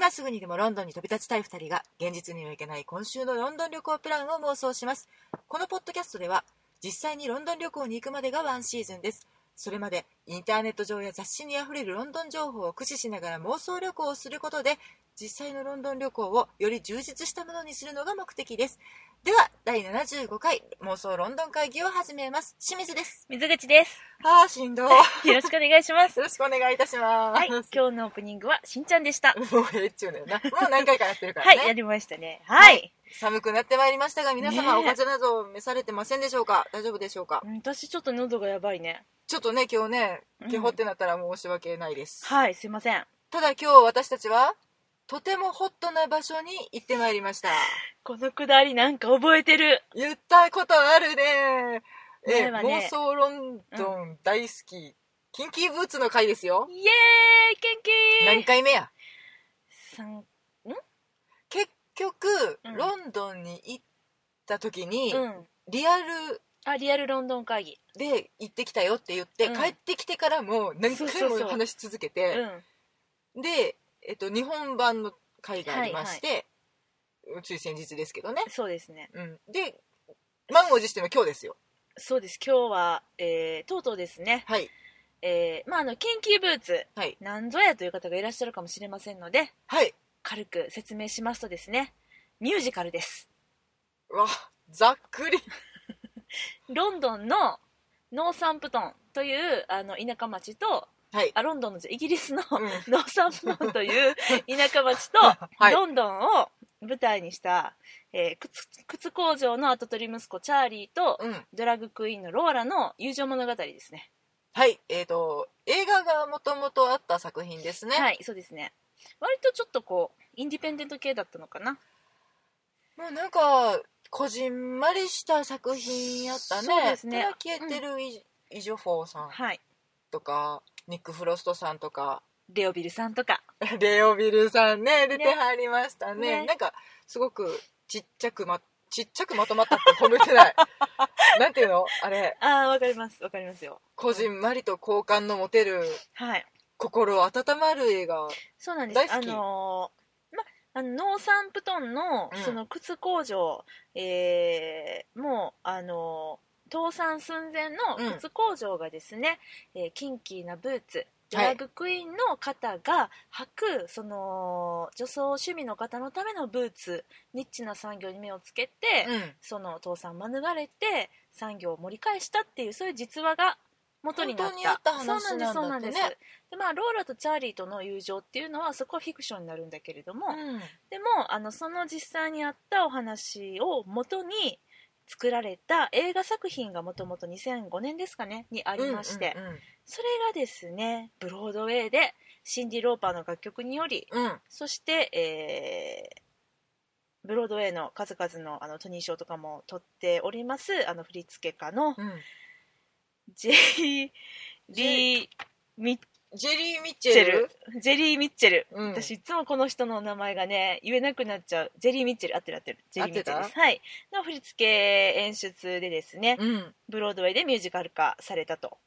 今すぐにでもロンドンに飛び立ちたい2人が現実にはいけない今週のロンドン旅行プランを妄想します。このポッドキャストでは実際にロンドン旅行に行くまでがワンシーズンです。それまでインターネット上や雑誌にあふれるロンドン情報を駆使しながら妄想旅行をすることで実際のロンドン旅行をより充実したものにするのが目的ですでは第75回妄想ロンドン会議を始めます清水です水口です。ああしんどい よろしくお願いします。よろしくお願いいたします、はい、今日のオープニングはしんちゃんでした。もうええっちゅうねんなもう何回かやってるからね、はい、やりましたね。はい。寒くなってまいりましたが皆様、ねえ。お風邪など召されてませんでしょうか？大丈夫でしょうか？うん私ちょっと喉がやばいね。ちょっとね今日ねうん。気ほってなったら申し訳ないです、はい、すいません。ただ今日私たちはとてもホットな場所に行ってまいりました。このくだりなんか覚えてる。言ったことあるね。え前はね。妄想ロンドン大好き、キンキーブーツの回ですよ。イエーイ元気何回目や？三結局、うんロンドンに行った時に、うん。リアルあ、リアルロンドン会議。で行ってきたよって言って、うん帰ってきてからも何回もそうそうそう話し続けうてん。で、えっと、日本版の回がありまして、つい先日ですけどね、そうですね。うん、で満を持しての今日ですよそうです。今日は、えー、とうとうですね。はいえー、まあ、あの、キンキーブーツ、はいなんぞやという方がいらっしゃるかもしれませんので、はい軽く説明しますとですね、ミュージカルです。うわざっくり。ロンドンのノーサンプトンというあの田舎町とはい、あロンドンのイギリスのうん。ノーサンプトンという田舎町と はい。ロンドンを舞台にした、えー靴靴工場の跡取り息子チャーリーとうん、ドラッグクイーンのローラの友情物語ですね。はい。えっ、と映画がもともとあった作品ですね、はいそうですね。割とちょっとこうインディペンデント系だったのかなもうなんかこじんまりした作品やったね。そうですね。消えてるイ,、イジョフォーさん。はい。とかニック・フロストさんとか。レオビルさんとか。レオビルさんね出てはりましたね。ね。なんかすごくちっちゃくまちっちゃくまとまったって褒めてない。なんていうの？あれ。ああわかります。わかりますよ。こじんまりと好感の持てるはい。心温まる映画。そうなんです。大好き。あのあのノーサンプトンのうん。その靴工場、えーもうあのー倒産寸前の靴工場がですね、えーキンキーなブーツドラッグクイーンの方が履く、その女装趣味の方のためのブーツニッチな産業に目をつけて、うん。その倒産免れて産業を盛り返したっていうそういう実話が元になった。そうなんですそうなんです。でまあローラとチャーリーとの友情っていうのはそこはフィクションになるんだけれども、うん。でもあのその実際にあったお話を元に作られた映画作品がもともと2005年ですかねにありまして、うんうんそれがですねブロードウェイでシンディ・ローパーの楽曲によりうん。うんそして、えーブロードウェイの数々のあのトニー賞とかも取っておりますあの振付家のうんジェリー・リー・ミッジェリー・ミッチェルジェリー・ミッチェル、うん。私いつもこの人の名前がね言えなくなっちゃう。ジェリー・ミッチェル合ってる合ってる。ジェリー・ミッチェルですはい。の振付演出でですね、うん。ブロードウェイでミュージカル化されたと。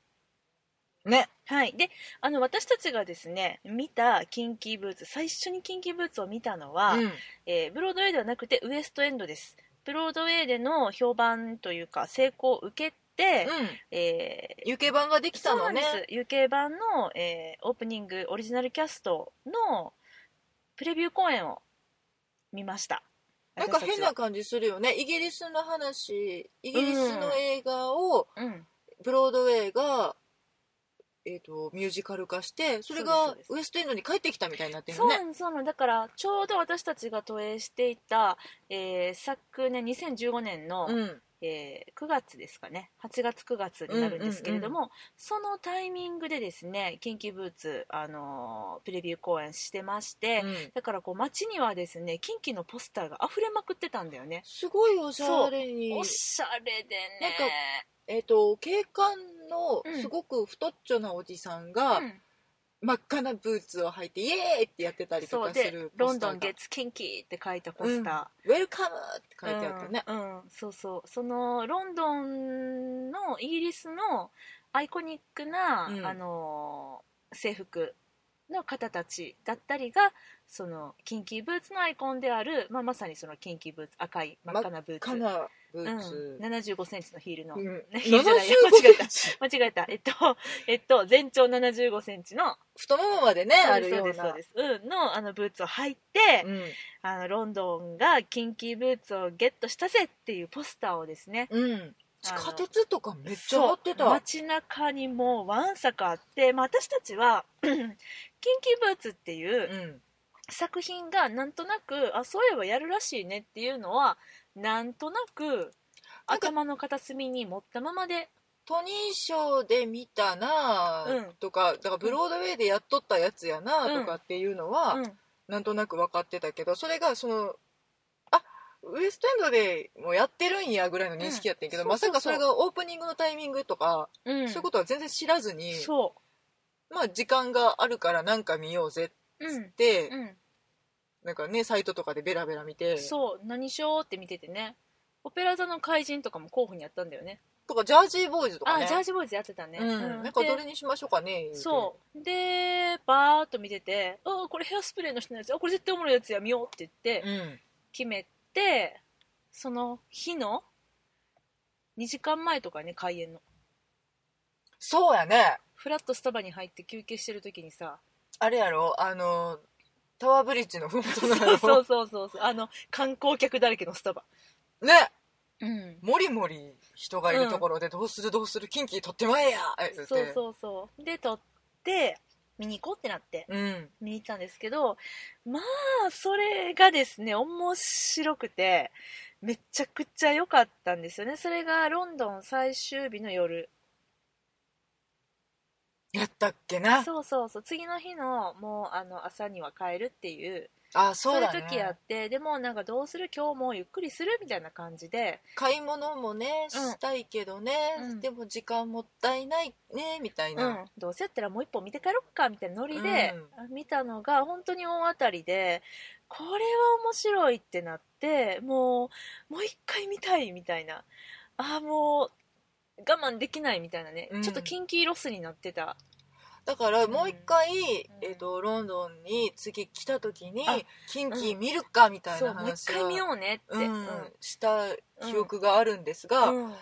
ね。はい、であの私たちがですね見たキンキーブーツ最初にキンキーブーツを見たのは、うん。えーブロードウェイではなくてウエストエンドです。ブロードウェイでの評判というか成功を受けて、うん。えーユケ版ができたのね。そうなんです。UK 版の、えーオープニングオリジナルキャストのプレビュー公演を見ました。なんか変な感じするよね。イギリスの話イギリスの映画をうん。ブロードウェイが、えー、とミュージカル化してそれがウエストエンドに帰ってきたみたいになってるそうのねそうなんだからちょうど私たちが投影していた、えー昨年2015年の、うんえー9月ですかね。8月9月になるんですけれども、そのタイミングでですねキンキーブーツ、あのープレビュー公演してまして、うん。だからこう街にはですねキンキのポスターが溢れまくってたんだよね。すごいおしゃれに。おしゃれでね。なんかえっ、と警官のうん。すごく太っちょなおじさんが、うん真っ赤なブーツを履いてイエーイってやってたりとかする「ロンドンゲッツキンキー」って書いたポスタウェルカムって書いー、てあったね、うん、うん。そうそう。そのロンドンのイギリスのアイコニックな、うん。あのー制服の方たちだったりがそのキンキーブーツのアイコンである、まあ、まさにそのキンキーブーツ赤い真っ赤なブーツブーツ、うん、75センチのヒールの、うん。ヒールじゃない。75間違えた。間違えた。えっと えっと全長75センチの。太ももまでねあるような。そうです、うん、のあのブーツを履いて、うん。あのロンドンがキンキーブーツをゲットしたぜっていうポスターをですね。うん、地下鉄とかめっちゃ貼ってた。街中にもうわんさかあって、まあ、私たちは キンキーブーツっていううん。作品がなんとなくあそういえばやるらしいねっていうのはなんとなくなんか頭の片隅に持ったままで。トニー賞で見たなうん。とか、だからブロードウェイでやっとったやつやなとかっていうのは、うん。なんとなく分かってたけどそれがそのあウエストエンドでもやってるんやぐらいの認識やってんけど、うんまさかそそうそうそうれがオープニングのタイミングとか、うん。そういうことは全然知らずにそまあ時間があるからなんか見ようぜううんって、うんなんかねサイトとかでベラベラ見て。そう何しようって見ててね。オペラ座の怪人とかも候補にあったんだよね。とかジャージーボーイズとかあねジャージボーイズやってたね、うん。うん。なんかでどれにしましょうかねそう。でバーッと見てて「あこれヘアスプレーの人のやつ。あこれ絶対おもろいやつや見よう」って言ってうん。決めてその日の2時間前とかね開演の。そうやね。フラットスタバに入って休憩してる時にさ。あれやろあのタワーブリッジのふもとの。そうそうそうそう。あの観光客だらけのスタバ。ね。うん。もりもり人がいるところでどうするどうするキンキ取ってまえや言うて。そうそうそう。で撮って見に行こうってなってうん。見に行ったんですけどまあそれがですね面白くてめちゃくちゃ良かったんですよね。それがロンドン最終日の夜やったっけな？そうそうそう。次の日のもうあの朝には帰るっていう。あそそううだね。いう時やってでもなんかどうする？今日もゆっくりする？みたいな感じで。買い物もねうん。したいけどね、うん。でも時間もったいないねみたいうな、ん、どうせやったらもう一本見て帰ろっかみたいなノリで見たのが本当に大当たりでこれは面白いってなってもうもう一回見たいみたいな。ああもう我慢できないみたいなね、うん。ちょっとキンキーロスになってた。だからもう一回、ん。えー、とロンドンに次来た時にあキンキ見るかみたいそうもう一回見ようねって、うん。した記憶があるんですが、うん。ま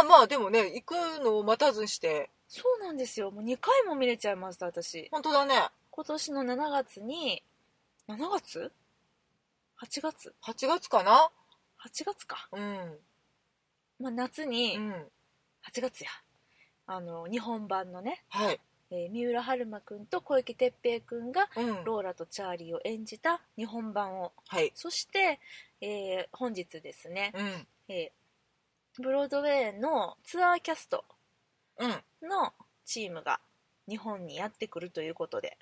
あまあでもね行くのを待たずして。そうなんですよ。もう2回も見れちゃいました私。本当だね。今年の7月に7月 ?8 月？8月かな？8月か、うん、まあ、夏に、うん、8月や。あの日本版のね、はい、えー三浦春馬くんと小池徹平くんがうん、ローラとチャーリーを演じた日本版を。はい、そして、えー本日ですね、うん、えーブロードウェイのツアーキャストうん。のチームが日本にやってくるということで。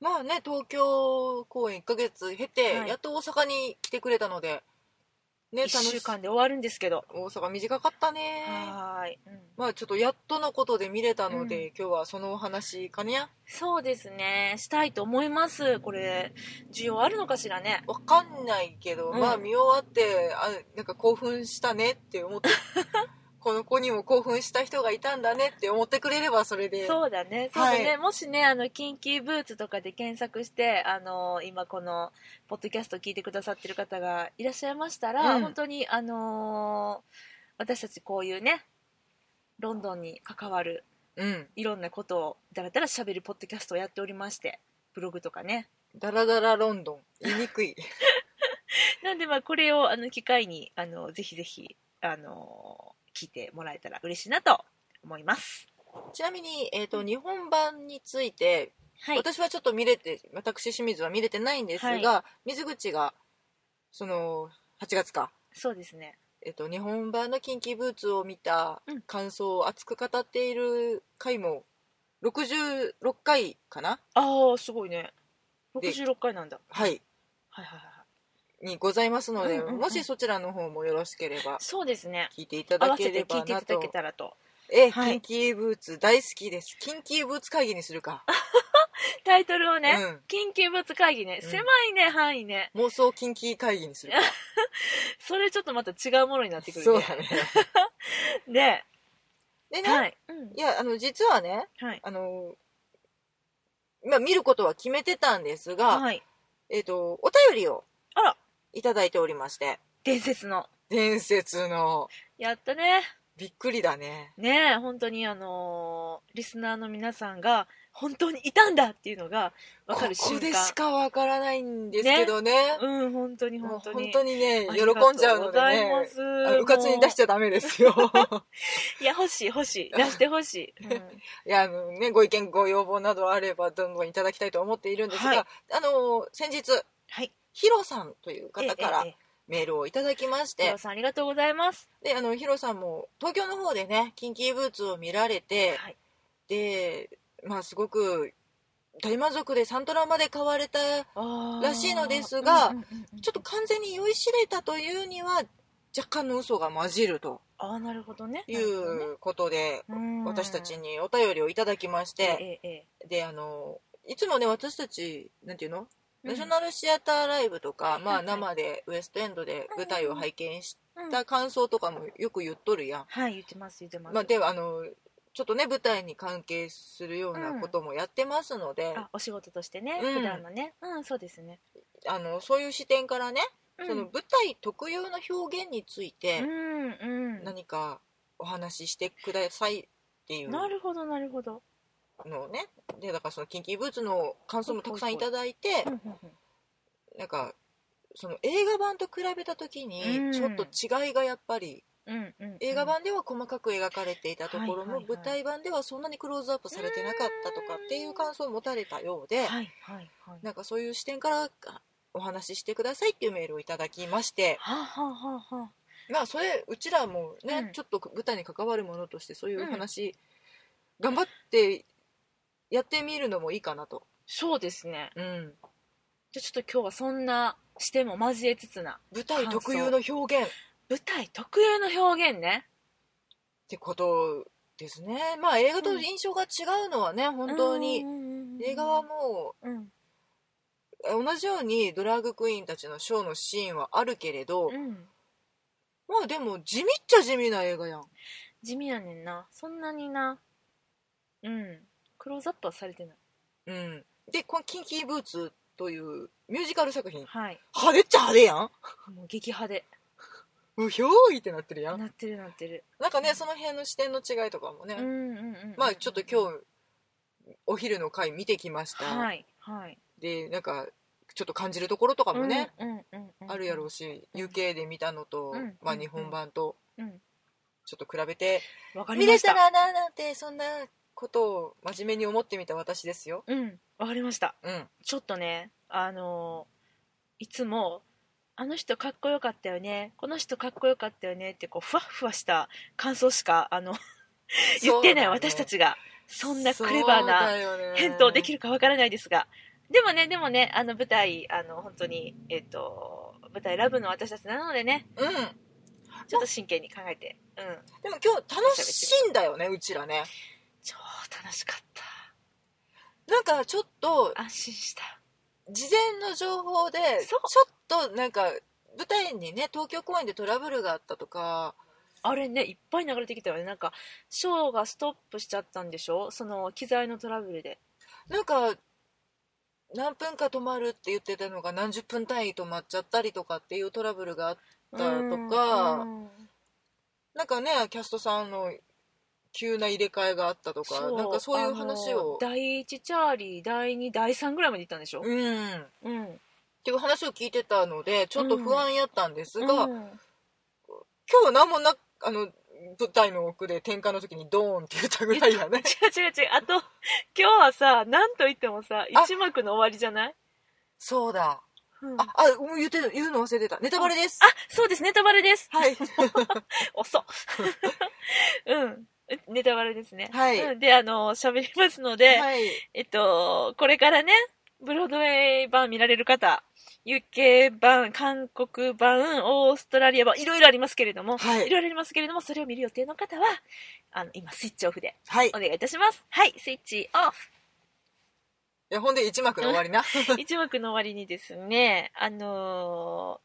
まあね、東京公演1ヶ月経て、はい。やっと大阪に来てくれたので、ね、1週間で終わるんですけど。大阪短かったね。はーい、うん。まあちょっとやっとのことで見れたので、うん。今日はそのお話かにゃ。そうですね。したいと思います。これ需要あるのかしらね。わかんないけど、うん。まあ見終わってあなんか興奮したねって思って この子にも興奮した人がいたんだねって思ってくれればそれで。そうだね。そうだね、はい。もしねあのキンキーブーツとかで検索してあの今このポッドキャスト聞いてくださってる方がいらっしゃいましたら、うん。本当にあの私たちこういうねロンドンに関わるうん。いろんなことをだらだら喋るポッドキャストをやっておりましてブログとかね。ダラダラロンドン。言いにくい。なんでまあこれをあの機会にあのぜひぜひあの聞いてもらえたら嬉しいなと思います。ちなみに、えー、と日本版について、はい。私はちょっと見れて私清水は見れてないんですが、は水口がその8月か、そうですね。えー、と日本版の「キンキーブーツ」を見たうん。感想を熱く語っている回も66回かな？ああすごいね。で66回なんだ。はい。はいはいはいはいにございますので、うんうんうん。もしそちらの方もよろしければそうですね。聞いていただけれて聞いていただばなとけたらと。え、はい。キンキーブーツ大好きです。キンキーブーツ会議にするか。タイトルをね、うん。緊急物会議ねうん。狭いね、範囲ね。妄想キンキー会議にするか。それちょっとまた違うものになってくるね。そうだね。で、でね、はい、うん。いやあの実はねはい、あのまあ、見ることは決めてたんですが、はい。えっ、と、お便りをあらいただいておりまして、伝説の。伝説の、やったね。びっくりだね。ねえ本当にあのーリスナーの皆さんが本当にいたんだっていうのが分かるここ瞬間でしかわからないんですけどね。うん本当にもう本当に。本当にね、喜ありがとんじゃうのでね。ございます。あのうかつに出しちゃダメですよ。いや欲しい欲しい。出して欲しい、うん。いや、あのね、ご意見、ご要望などあれば、どんどんいただきたいと思っているんですが、はい。あの、先日、はいヒロさんという方からメールをいただきまして。えヒロ、さんありがとうございます。で、あの、ヒロさんも東京の方でね、キンキーブーツを見られて、はい。で、まあ、すごく大満足でサントラまで買われた、らしいのですがうんうんうんうん。ちょっと完全に酔いしれたというには、若干の嘘が混じると。ああなるほどね。いうことで、うん私たちにお便りをいただきましえて、えええで、あの、いつもね、私たち、なんていうの、うんナショナルシアターライブとか、まあ生でウエストエンドで舞台を拝見しうん。た感想とかもよく言っとるやん。はい言ってます言ってます、まあでは、あの、ちょっとね、舞台に関係するようなこともやってますので、あお仕事としてね、うん。普段のね。うんそうですね、あの、そういう視点からね、うん。その舞台特有の表現についてうんうん。何かお話ししてくださいっていう。なるほどなるほど、のをね。でだからそのキンキーブーツの感想もたくさんいただいてなんかその映画版と比べた時うん。にちょっと違いがやっぱり映画版では細かく描かれていたところも舞台版ではそんなにクローズアップされてなかったとかっていう感想を持たれたようでなんかそういう視点からお話ししてくださいっていうメールをいただきまして。まあそれうちらもね、うん。ちょっと舞台に関わるものとしてそういう話、頑張ってやってみるのもいいかなと、そうですね。うん、じゃあちょっと今日はそんな視点も交えつつな舞台特有の表現。っ舞台特有の表現ね。てことですね。まあ映画と印象が違うのはね、本当に。映画はもうん。う同じようにドラッグクイーンたちのショーのシーンはあるけれど、うん。まあでも地味っちゃ地味な映画やん。地味やねんな。そんなにな。うんクローズアップはされてない。うん。でこの「キンキーブーツ」というミュージカル作品。はい。派手っちゃ派手やん。もう激派でうひょーいってなってるやん。なってるなってる。なんかねその辺の視点の違いとかもね、うんうんうんまあちょっと今日お昼の回見てきました、はいはい。でなんかちょっと感じるところとかもね、あるやろうし UK で見たのと、うんまあ、うん。日本版とうん。ちょっと比べて、わかり見ました。れたらななんてそんなことを真面目に思ってみた私ですよ。うん。わかりました。うん。ちょっとねあのーいつもあの人かっこよかったよね。この人かっこよかったよね。ってこうふわっふわした感想しかあの 言ってない私たちがそんなクレバーなな返答できるるかわからないですが。でもねでもねあの舞台あの本当にえっ、と舞台ラブの私たちなのでね。うん。ちょっと真剣に考えて。うん。でも今日楽しいんだよねうちらね超楽しかった。なんかちょっと安心した。事前の情報でちょっとなんか舞台にね東京公演でトラブルがあったとか。あれねいっぱい流れてきたよね。なんかショーがストップしちゃったんでしょ？その機材のトラブルで。なんか何分か止まるって言ってたのが何十分単位止まっちゃったりとかっていうトラブルがあったとか。うん。なんかねキャストさんの急な入れ替えがあったとかなんかそういう話を。第1チャーリー第2第3ぐらいまで行ったんでしょ？うん。っうん。ていう話を聞いてたのでちょっと不安やったんですが、うん。今日は何もなあの舞台の奥で転換の時にドーンって言ったぐらいやね。違う違う違う。あと今日はさ何と言ってもさあ。一幕の終わりじゃない？そうだ。うん。ああもう言ってた言うの忘れてた。ネタバレです。あそうです。ネタバレです。はい。遅っ。うん ネタバレですね。はい。うんであの喋りますので、はい。えっとこれからねブロードウェイ版見られる方 UK 版韓国版オーストラリア版いろいろありますけれども、はい。いろいろありますけれどもそれを見る予定の方はあの今スイッチオフではい。いお願いいたします。はいスイッチオフ。やほんで一幕の終わりな？一幕の終わりにですねあの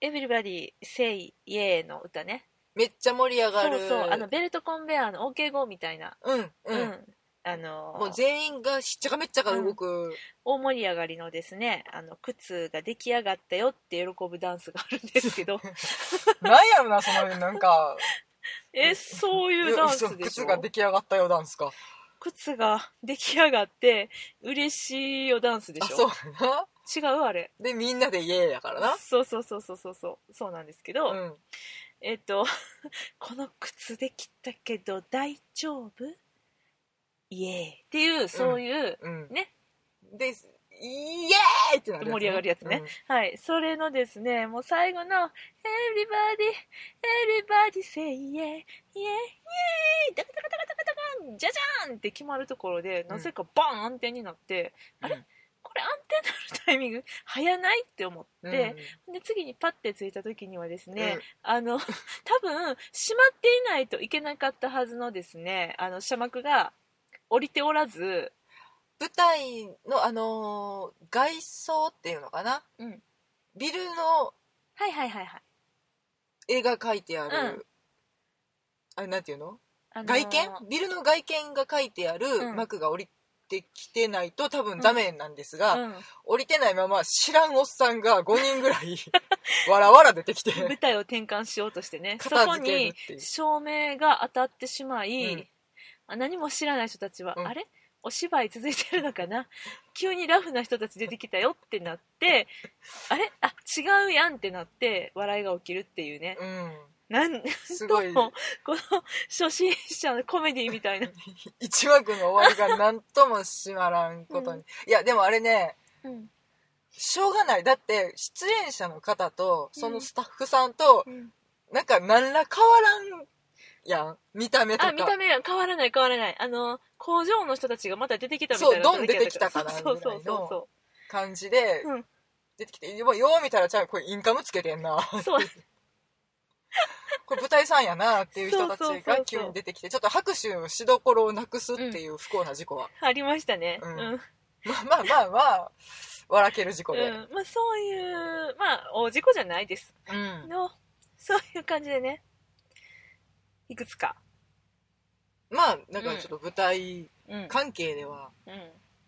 ー、Everybody Say Yeah の歌ねめっちゃ盛り上がる。そうそう。あのベルトコンベアーの OK 号みたいな。うんううん。ん、あのもう全員がしっちゃかめっちゃか動く、大盛り上がりのですねあの靴が出来上がったよって喜ぶダンスがあるんですけど。なんやろなそのなんか。えそういうダンスでしょ？靴が出来上がったよダンスか。靴が出来上がって嬉しいよダンスでしょ？あそうやな。違うあれ。でみんなでイエーイやからな。そうそうそうそうそうそう。そうなんですけど、うんえっと この靴できたけど大丈夫？イエーイ。っていうそういう、うん。ね。でイエーイってなるやつね。盛り上がるやつね。はい。それのですねもう最後の「Everybody Everybody say yeah yeah yeah ダカダカダカダカダカじゃじゃん!」って決まるところでなぜかバーン暗転になって、あれれ暗転になるタイミング早ないって思って、うん。で次にパッてついた時にはですね、うん。あの 多分閉まっていないといけなかったはずのですねあの車幕が降りておらず、舞台のあのー外装っていうのかな？うん、ビルのはいはいはいはい、絵が描いてある、うん。あれなんていうの？あのー外見？ビルの外見が書いてあるうん。幕が降りてきてないと多分ダメなんですが、うん。降りてないまま知らんおっさんが5人ぐらい わらわら出てきて舞台を転換しようとしてね。そこ片付けるにっていう。照明が当たってしまい、うん。あ何も知らない人たちは、うん。あれ？お芝居続いてるのかな？急にラフな人たち出てきたよってなって あれ？あ違うやんってなって笑いが起きるっていうね。うんなんすごいこの初心者のコメディみたいな、一幕の終わりが何ともしまらんことに、うん。いやでもあれねうん。しょうがない。だって出演者の方とそのスタッフさんとうん。なんか何ら変わらんやん。見た目とか。あ見た目は変わらない変わらない。あの工場の人たちがまた出てきたみたそいうなドン出てきたかなそうそうそうそ感じでうん。出てきて、よう見たらちゃうこれインカムつけてんな。うそう これ舞台さんやなっていう人たちが急に出てきてちょっと拍手のしどころをなくすっていう不幸な事故は、ありましたね。うん。うん。まあまあまあまあ笑ける事故で、うん、まあそういうまあ大事故じゃないです。うん。のそういう感じでね。いくつか。まあなんかちょっと舞台うん、うん関係では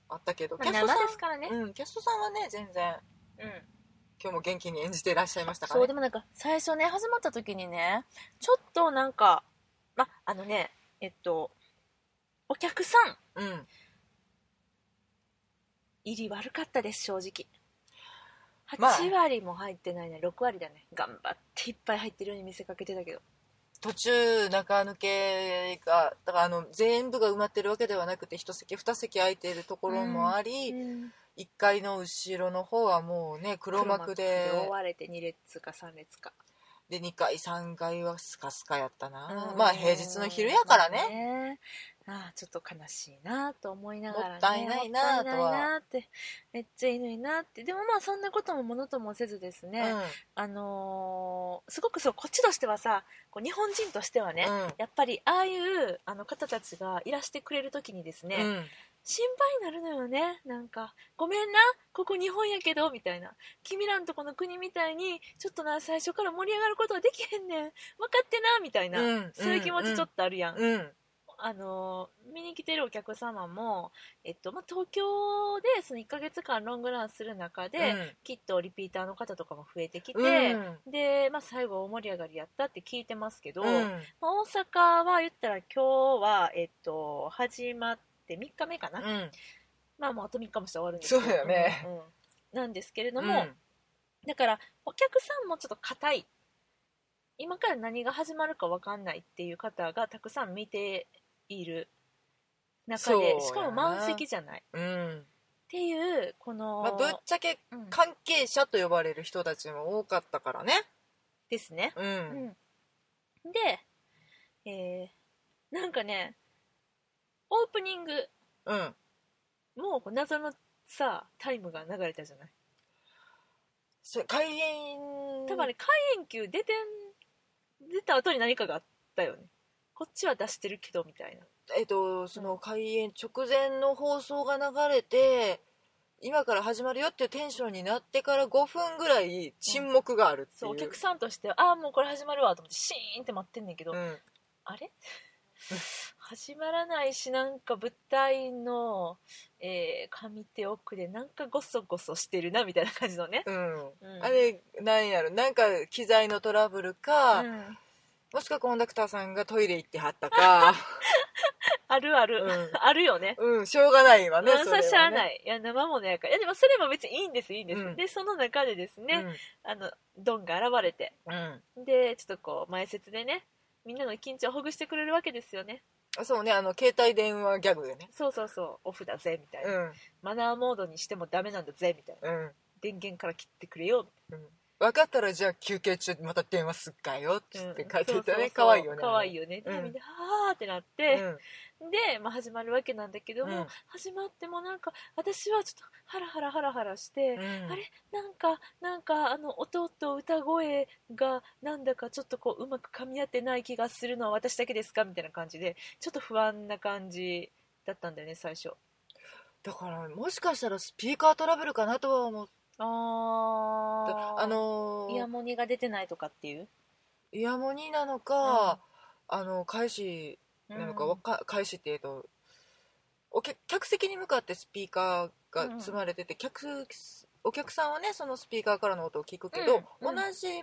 あったけど、まあ、キャストさん生ですからね、うん、キャストさんはね全然うん今日も元気に演じていらっしゃいましたからね？そうでもなんか最初ね始まった時にねちょっとなんかまあのねえっとお客さんうん。入り悪かったです正直。まあ。8割も入ってないね6割だね。頑張っていっぱい入ってるように見せかけてたけど。途中中抜けがだからあの全部が埋まってるわけではなくて一席二席空いているところもあり、うん1階の後ろの方はもうね黒幕で。黒覆われて2列か3列か。で2階3階はスカスカやったな、うん。まあ平日の昼やからね、まあねああちょっと悲しいなと思いながら、ね、もったいないなとは。もったいないなって。めっちゃいいのになって。でもまあそんなこともものともせずですね、うん。あのーすごくそうこっちとしてはさこう日本人としてはね、うん。やっぱりああいうあの方たちがいらしてくれる時にですね、うん心配になるのよね。なんか「ごめんなここ日本やけど」みたいな「君らんとこの国みたいにちょっとな最初から盛り上がることはできへんねん。分かってな」みたいな、うんそういう気持ちちょっとあるやん、うん。あのー見に来てるお客様も、えっとまあ、東京でその1ヶ月間ロングランする中で、うん。きっとリピーターの方とかも増えてきて、うん。で、まあ、最後大盛り上がりやったって聞いてますけど、うん。まあ、大阪は言ったら今日は、えっと、始まって3日目かな、うん。まあもうあと3日もして終わるんですけど。そうだよね。うんうん。なんですけれどうん。も、だからお客さんもちょっと硬い。今から何が始まるか分かんないっていう方がたくさん見ている中でしかも満席じゃない。っうん。ていうこの、まあ、ぶっちゃけうん。関係者と呼ばれる人たちも多かったからね。ですね、ううんん、で、えーなんかねオープニング。うん。もう謎のさタイムが流れたじゃない？それ開演。多分あれ開演球出てん出た後に何かがあったよね。こっちは出してるけどみたいな。えっとその開演直前の放送が流れて今から始まるよっていうテンションになってから5分ぐらい沈黙があるっていう、そうお客さんとしてはああもうこれ始まるわと思ってシーンって待ってんねんけど、うん。あれ？始まらないしなんか舞台の、えー、上手奥でなんかゴソゴソしてるなみたいな感じのね、うん、うん。あれなんやろ。なんか機材のトラブルか、うん。もしくはコンダクターさんがトイレ行ってはったか。あるある、うん。あるよね。うんしょうがないわねうん、それはね。さしゃあない。いや生ものやから。いやでもそれも別にいいんですいいんです、うん。でその中でですね、あのドンが現れて。でちょっとこう前説でねみんなの緊張をほぐしてくれるわけですよねあそうねあの携帯電話ギャグでね。そうそうそうオフだぜみたいな、うん。マナーモードにしてもダメなんだぜみたいな。うん。電源から切ってくれようん。分かったらじゃあ休憩中また電話すっかよって書いてたね可愛いよね。可愛いよね、うんでみんなはーってなって、で、まあ、始まるわけなんだけども、うん。始まってもなんか私はちょっとハラハラハラハラして、あれ？なんかなんかあの音と歌声がなんだかちょっとこううまく噛み合ってない気がするのは私だけですか？みたいな感じでちょっと不安な感じだったんだよね最初。だからもしかしたらスピーカートラブルかなとは思ったああのー。イヤモニが出てないとかっていう？イヤモニなのか、あの返しなのか、わか返しってとお客客席に向かってスピーカーが積まれてて、客お客さんはねそのスピーカーからの音を聞くけど、同じ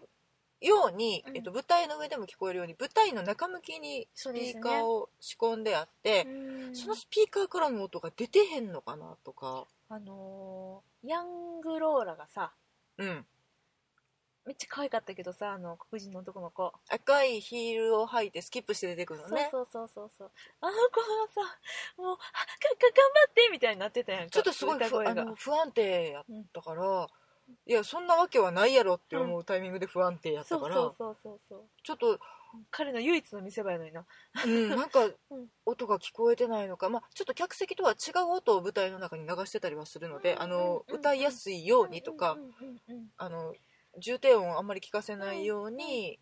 ように、うん。えっと、舞台の上でも聞こえるように舞台の中向きにスピーカーを仕込んであってそ,、うんのスピーカーからの音が出てへんのかなとかあのーヤングローラがさうんめっちゃ可愛かったけどさあの黒人の男の子、赤いヒールを履いてスキップして出てくるのね。そうそうそうそうあの子はさもうあかか頑張ってみたいになってたやんか。ちょっとすごい歌声がふあの不安定やったから、いやそんなわけはないやろって思うタイミングで不安定やったから、そうそうそうそうそう。ちょっと、彼の唯一の見せ場やのにな。うん、なんか うん。音が聞こえてないのか、まあ、ちょっと客席とは違う音を舞台の中に流してたりはするので、うんあのうん歌いやすいようにとか、うんうんうんうんあの重低音をあんまり聞かせないように、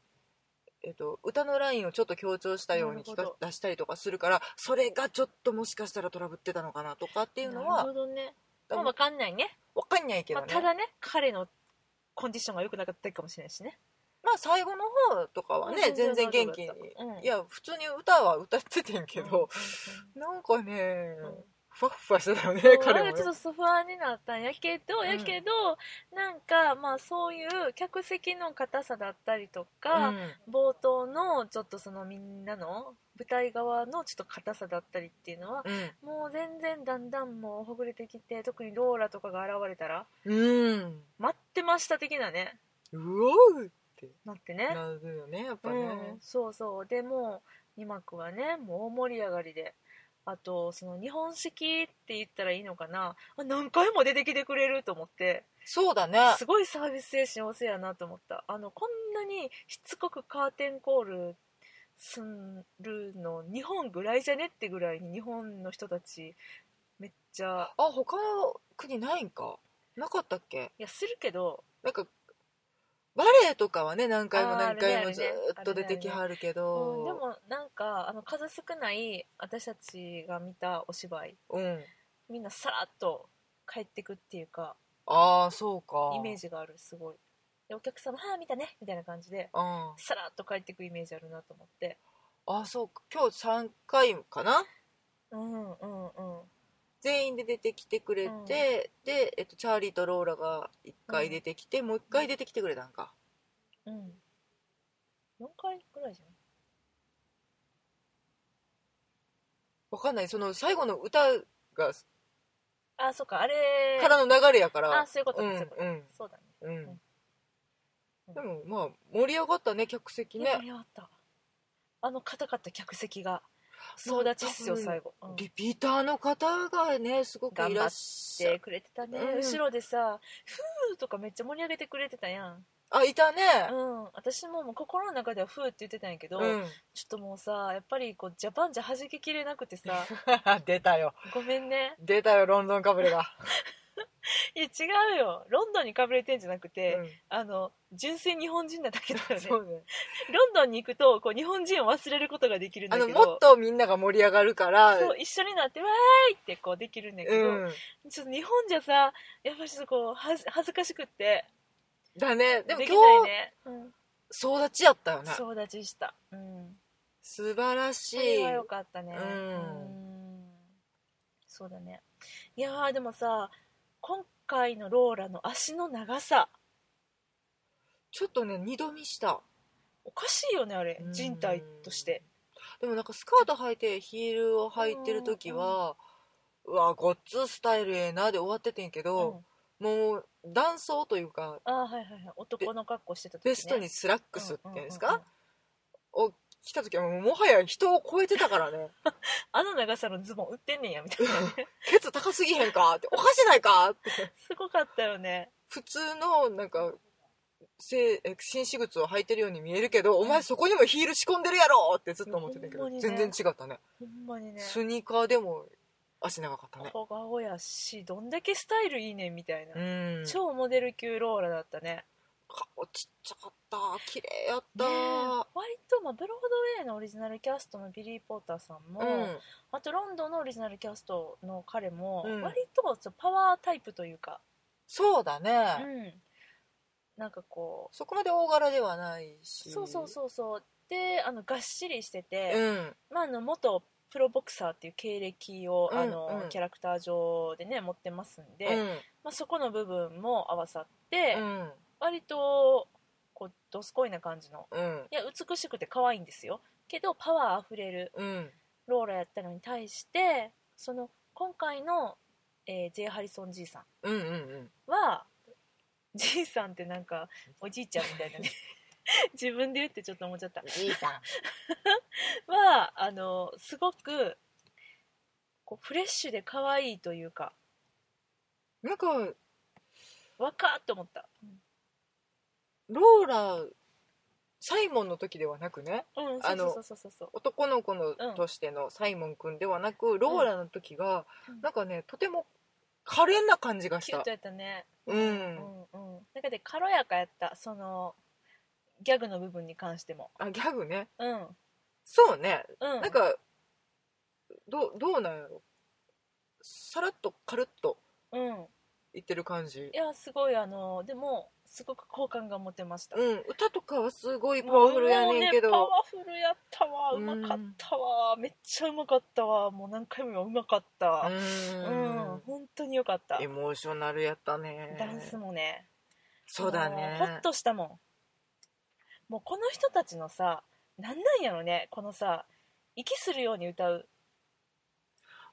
えっと、歌のラインをちょっと強調したように聞か出したりとかするからそれがちょっともしかしたらトラブってたのかなとかっていうのなるはほどね、まあ、多分分かんないね。分かんないけどまあ、ね、ただね彼のコンディションが良くなかったかもしれないしね。まあ最後の方とかはね、うん全然元気に、うん。いや普通に歌は歌っててんけうんど、うん。なんかね、うんふわっふわしてたよね彼もね。ちょっと不安になったんやけど、うん。やけどなんかまあそういう客席の硬さだったりとか、冒頭のちょっとそのみんなの舞台側のちょっと硬さだったりっていうのはうん。もう全然だんだんもうほぐれてきて特にローラとかが現れたらうん、うん、待ってました的なね。うおうって。なってね。なるよねやっぱね、うん、そうそう。でもう2幕はねもう大盛り上がりであとその日本式って言ったらいいのかな？あ何回も出てきてくれると思って。そうだね。すごいサービス精神旺盛やなと思った。あのこんなにしつこくカーテンコールするの日本ぐらいじゃねってぐらいに日本の人たちめっちゃあ他の国ないんか？なかったっけ？いやするけどなんかバレエとかはね何回も何回もずーっと出てきはるけど、うん、でもなんかあの数少ない私たちが見たお芝居。うん。みんなさらっと帰ってくっていうかああそうか。イメージがあるすごい。でお客様「はあ見たね」みたいな感じでうん。さらっと帰ってくイメージあるなと思って。あーそうか。今日3回かな？うんうんうん全員で出てきてくれて、うん。で、えっと、チャーリーとローラが1回出てきて、もう1回出てきてくれたんか。うん。4回ぐらいじゃない？わかんない。その最後の歌があそっか。あれ。からの流れやから。あそういうことうんかそういうん。そうだね。うん。うん。でもまあ盛り上がったね客席ね。盛り上がった。あの硬かった客席が総立ちっすよ最後、うん。リピーターの方がねすごくいらっしゃしてくれてたね、うん後ろでさ「ふー」とかめっちゃ盛り上げてくれてたやん。あいたね。うん。私ももう心の中では「ふー」って言ってたんやけど、うん、ちょっともうさやっぱりこうジャパンじゃ弾ききれなくてさ。出たよ。ごめんね。出たよロンドンかぶれが、いや違うよ。ロンドンにかぶれてんじゃなくて、うん。あの純粋日本人なだけだよね。そうね。ロンドンに行くとこう日本人を忘れることができるんだあけど。のもっとみんなが盛り上がるからそう一緒になってわーいってこうできるんだけど、うん。ちょっと日本じゃさやっぱりちょっとこうはず恥ずかしくって。だね。でもできない今日ね、うん、総立ちやったよね。そう立ちした、うん、素晴らしい。これは良かったね。うん。ん。そうだね。いやーでもさ今回のローラの足の長さ。ちょっとね二度見した。おかしいよねあれ。うん。人体として。でもなんかスカート履いてヒールを履いてる時はうわごっつスタイルええなで終わっててんけうん。ど、もう男装というかあーはいはいはい。男の格好してた時、ね、ベストにスラックスっていうんですか、を着た時はもはや人を超えてたからね。あの長さのズボン売ってんねんやみたいな。ねケツ高すぎへんか？っておかしないか？って。すごかったよね。普通のなんか紳士靴を履いてるように見えるけど、お前そこにもヒール仕込んでるやろ！ってずっと思ってたけど、ね。全然違ったね。ほんまにね。スニーカーでも足長かったね。小顔やしどんだけスタイルいいねんみたいな、うん。超モデル級ローラだったね顔ちっちゃかった。綺麗やった、ね割と、まあ、ブロードウェイのオリジナルキャストのビリー・ポーターさんも、うん。あとロンドンのオリジナルキャストの彼も、うん。割とパワータイプというか、そうだね、うん、なんかこそこまで大柄ではないうし。そうそうそうそう。であのがっしりしてて、うん。まあ、あの元プロボクサーっていう経歴を、うんあのうん。キャラクター上でね持ってますんで、うん。まあ、そこの部分も合わさって、うん割とこうドスコイな感じの。うん。いや美しくて可愛いんですよ。けどパワーあふれるうん。ローラやったのに対してその今回の、えー、J. ハリソンじいさんうんうんうん。はじいさんってなんかおじいちゃんみたいなね。自分で言ってちょっと思っちゃった。じいさ はあのすごくこうフレッシュで可愛いというか。んなんか若っと思ったローラサイモンの時ではなくね？うんあのそうそうそうそう男の子のうんとしてのサイモン君ではなく、ローラの時が、うん。なんかねとても可憐な感じがした。キュッとやったね。うん。うんうん。なんかで軽やかやった。そのギャグの部分に関しても。あギャグね。うん。そうね、うん。なんかどうどうなんやろ？さらっと軽っとうん。言ってる感じ。いやすごいあのでもすごく好感が持てました。うん。歌とかはすごいパワフルやねんけど、ね、パワフルやったわ。うまかったわ。めっちゃうまかったわ。もう何回も言うまかった。うん。うん。本当によかった。エモーショナルやったね。ダンスもね。そうだね。ホッとしたもん。もうこの人たちのさなんなんやろね。このさ息するように歌う。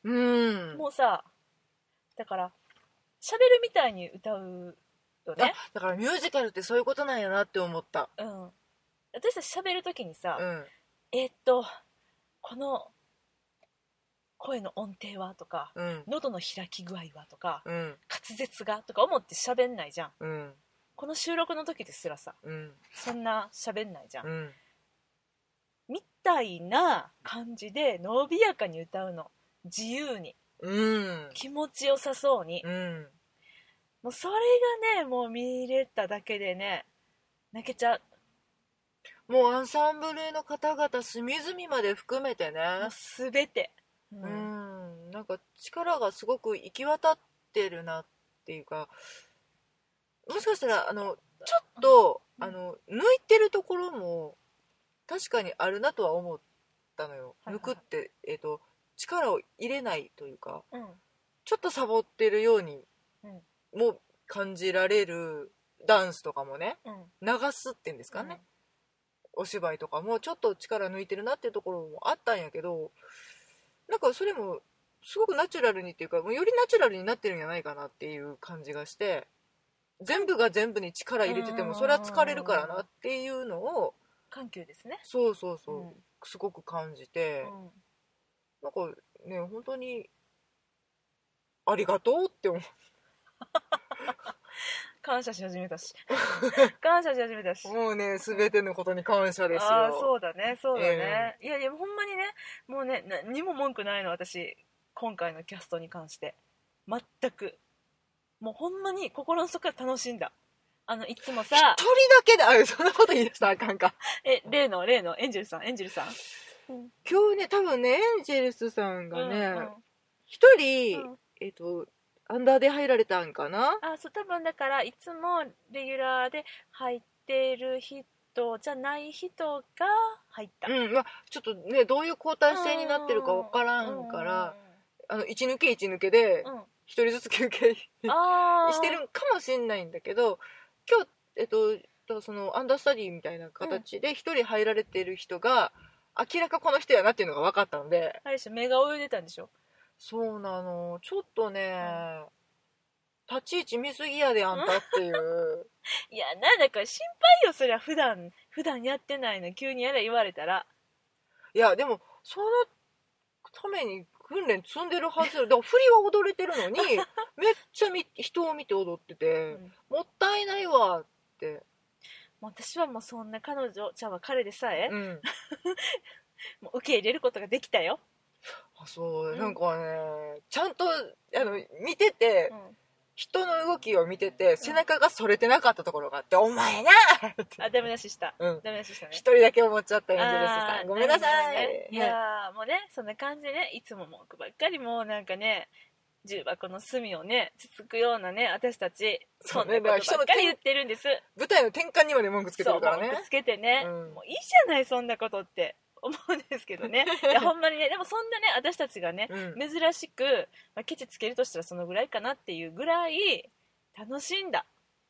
うん。もうさだから喋るみたいに歌うよね。あだからミュージカルってそういうことなんやなって思った。うん。私たち喋る時にさ、うん。えーっとこの声の音程はとかうん。喉の開き具合はとかうん。滑舌がとか思って喋んないじゃん。うん。この収録の時ですらさうん。そんな喋んないじゃん、うん。みたいな感じで伸びやかに歌うの。自由に。うん。気持ちよさそうに、うんもうそれがねもう見れただけでね泣けちゃう。もうアンサンブルの方々隅々まで含めてね。全て、ううん。んなんか力がすごく行き渡ってるなっていうか。もしかしたらあのちょっとうん。あの抜いてるところも確かにあるなとは思ったのよ、はいはい。抜くって、えー、と力を入れないというか。うん。ちょっとサボってるようにうんも感じられるダンスとかもねうん。流すっていうんですかね、お芝居とかもちょっと力抜いてるなっていうところもあったんやけどなんかそれもすごくナチュラルにっていうかもうよりナチュラルになってるんじゃないかなっていう感じがして全部が全部に力入れててもそれは疲れるからなっていうのを緩急ですね。そうそうそう、うんすごく感じて、うん。なんかね本当にありがとうって思う 感謝し始めたし。感謝し始めたし。もうね全てのことに感謝ですよ。ああそうだねそうだね、いやいやほんまにねもうね何にも文句ないの私今回のキャストに関して。全く。もうほんまに心の底から楽しんだ。あのいつもさ一人だけであそんなこと言い出したらあかんか。え例の例のエンジェルさんエンジェルさん。今日ね多分ねエンジェルスさんがねうん。一、人、うん。えっ、とアンダーで入られたんかな？あそう多分だからいつもレギュラーで入ってる人じゃない人が入った。うんまあ、ちょっとねどういう交代制になってるか分からんからあの1抜け1抜けでうん。うん1人ずつ休憩 してるんかもしれないんだけど今日えっとそのアンダースタディみたいな形で1人入られてる人が明らかこの人やなっていうのが分かったので。あれでしょ目が泳いでたんでしょ？そうなの。ちょっとね、立ち位置見すぎやであんたっていう。いやなんだか心配よそりゃ。普段普段やってないの。急にやれ言われたら。いやでもそのために訓練積んでるはず。だから振りは踊れてるのに めっちゃみ人を見て踊ってて、うん。もったいないわって、私はもうそんな彼女じゃあ彼でさえ、うん、もう受け入れることができたよ、あそう、うん。なんかねちゃんとあの見てて、うん。人の動きを見てて背中がそれてなかったところがあって「お前な!」って。あダメ出しした。うん。ダメ出ししたね。一人だけ思っちゃったエンジェルスさごめんなさい、ね。いやーもうねそんな感じでね。いつも文句ばっかりもうなんかね重箱の隅をねつつくようなね私たちそそうんねなことばっかり言ってるんです。舞台の転換にまで文句つけてるからね。文句つけてね、うん。もういいじゃないそんなことって思うんですけどね。いやほんまにね。でもそんなね私たちがね、うん。珍しく、まあ、ケチつけるとしたらそのぐらいかなっていうぐらい楽しんだ。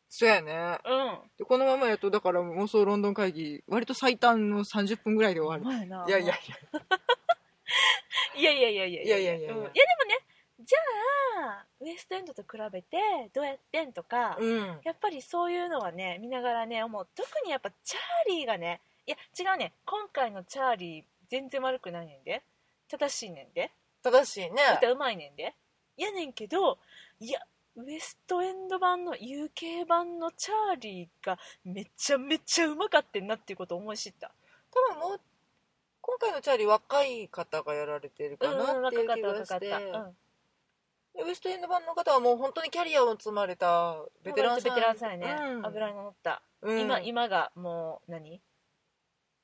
そうやね。うん。でこのままやとだから妄想ロンドン会議割と最短の30分ぐらいで終わる。いいやいやいや。いやいやいや。いやいやいやいや。うん。いやでもねじゃあウエストエンドと比べてどうやってんとか、うん。やっぱりそういうのはね見ながらね思う。特にやっぱチャーリーがねいや違うね。今回のチャーリー全然悪くないねんで。正しいねんで。正しいね。歌うまいねんで。やねんけどいやウエストエンド版の UK 版のチャーリーがめちゃめちゃうまかってんなっていうことを思い知った。多分もう今回のチャーリー若い方がやられてるかうんなっていう気若かったがして、うん。でウエストエンド版の方はもう本当にキャリアを積まれたベテランさん。ベテランさんやね、うん。油の乗った、うん今今がもう何？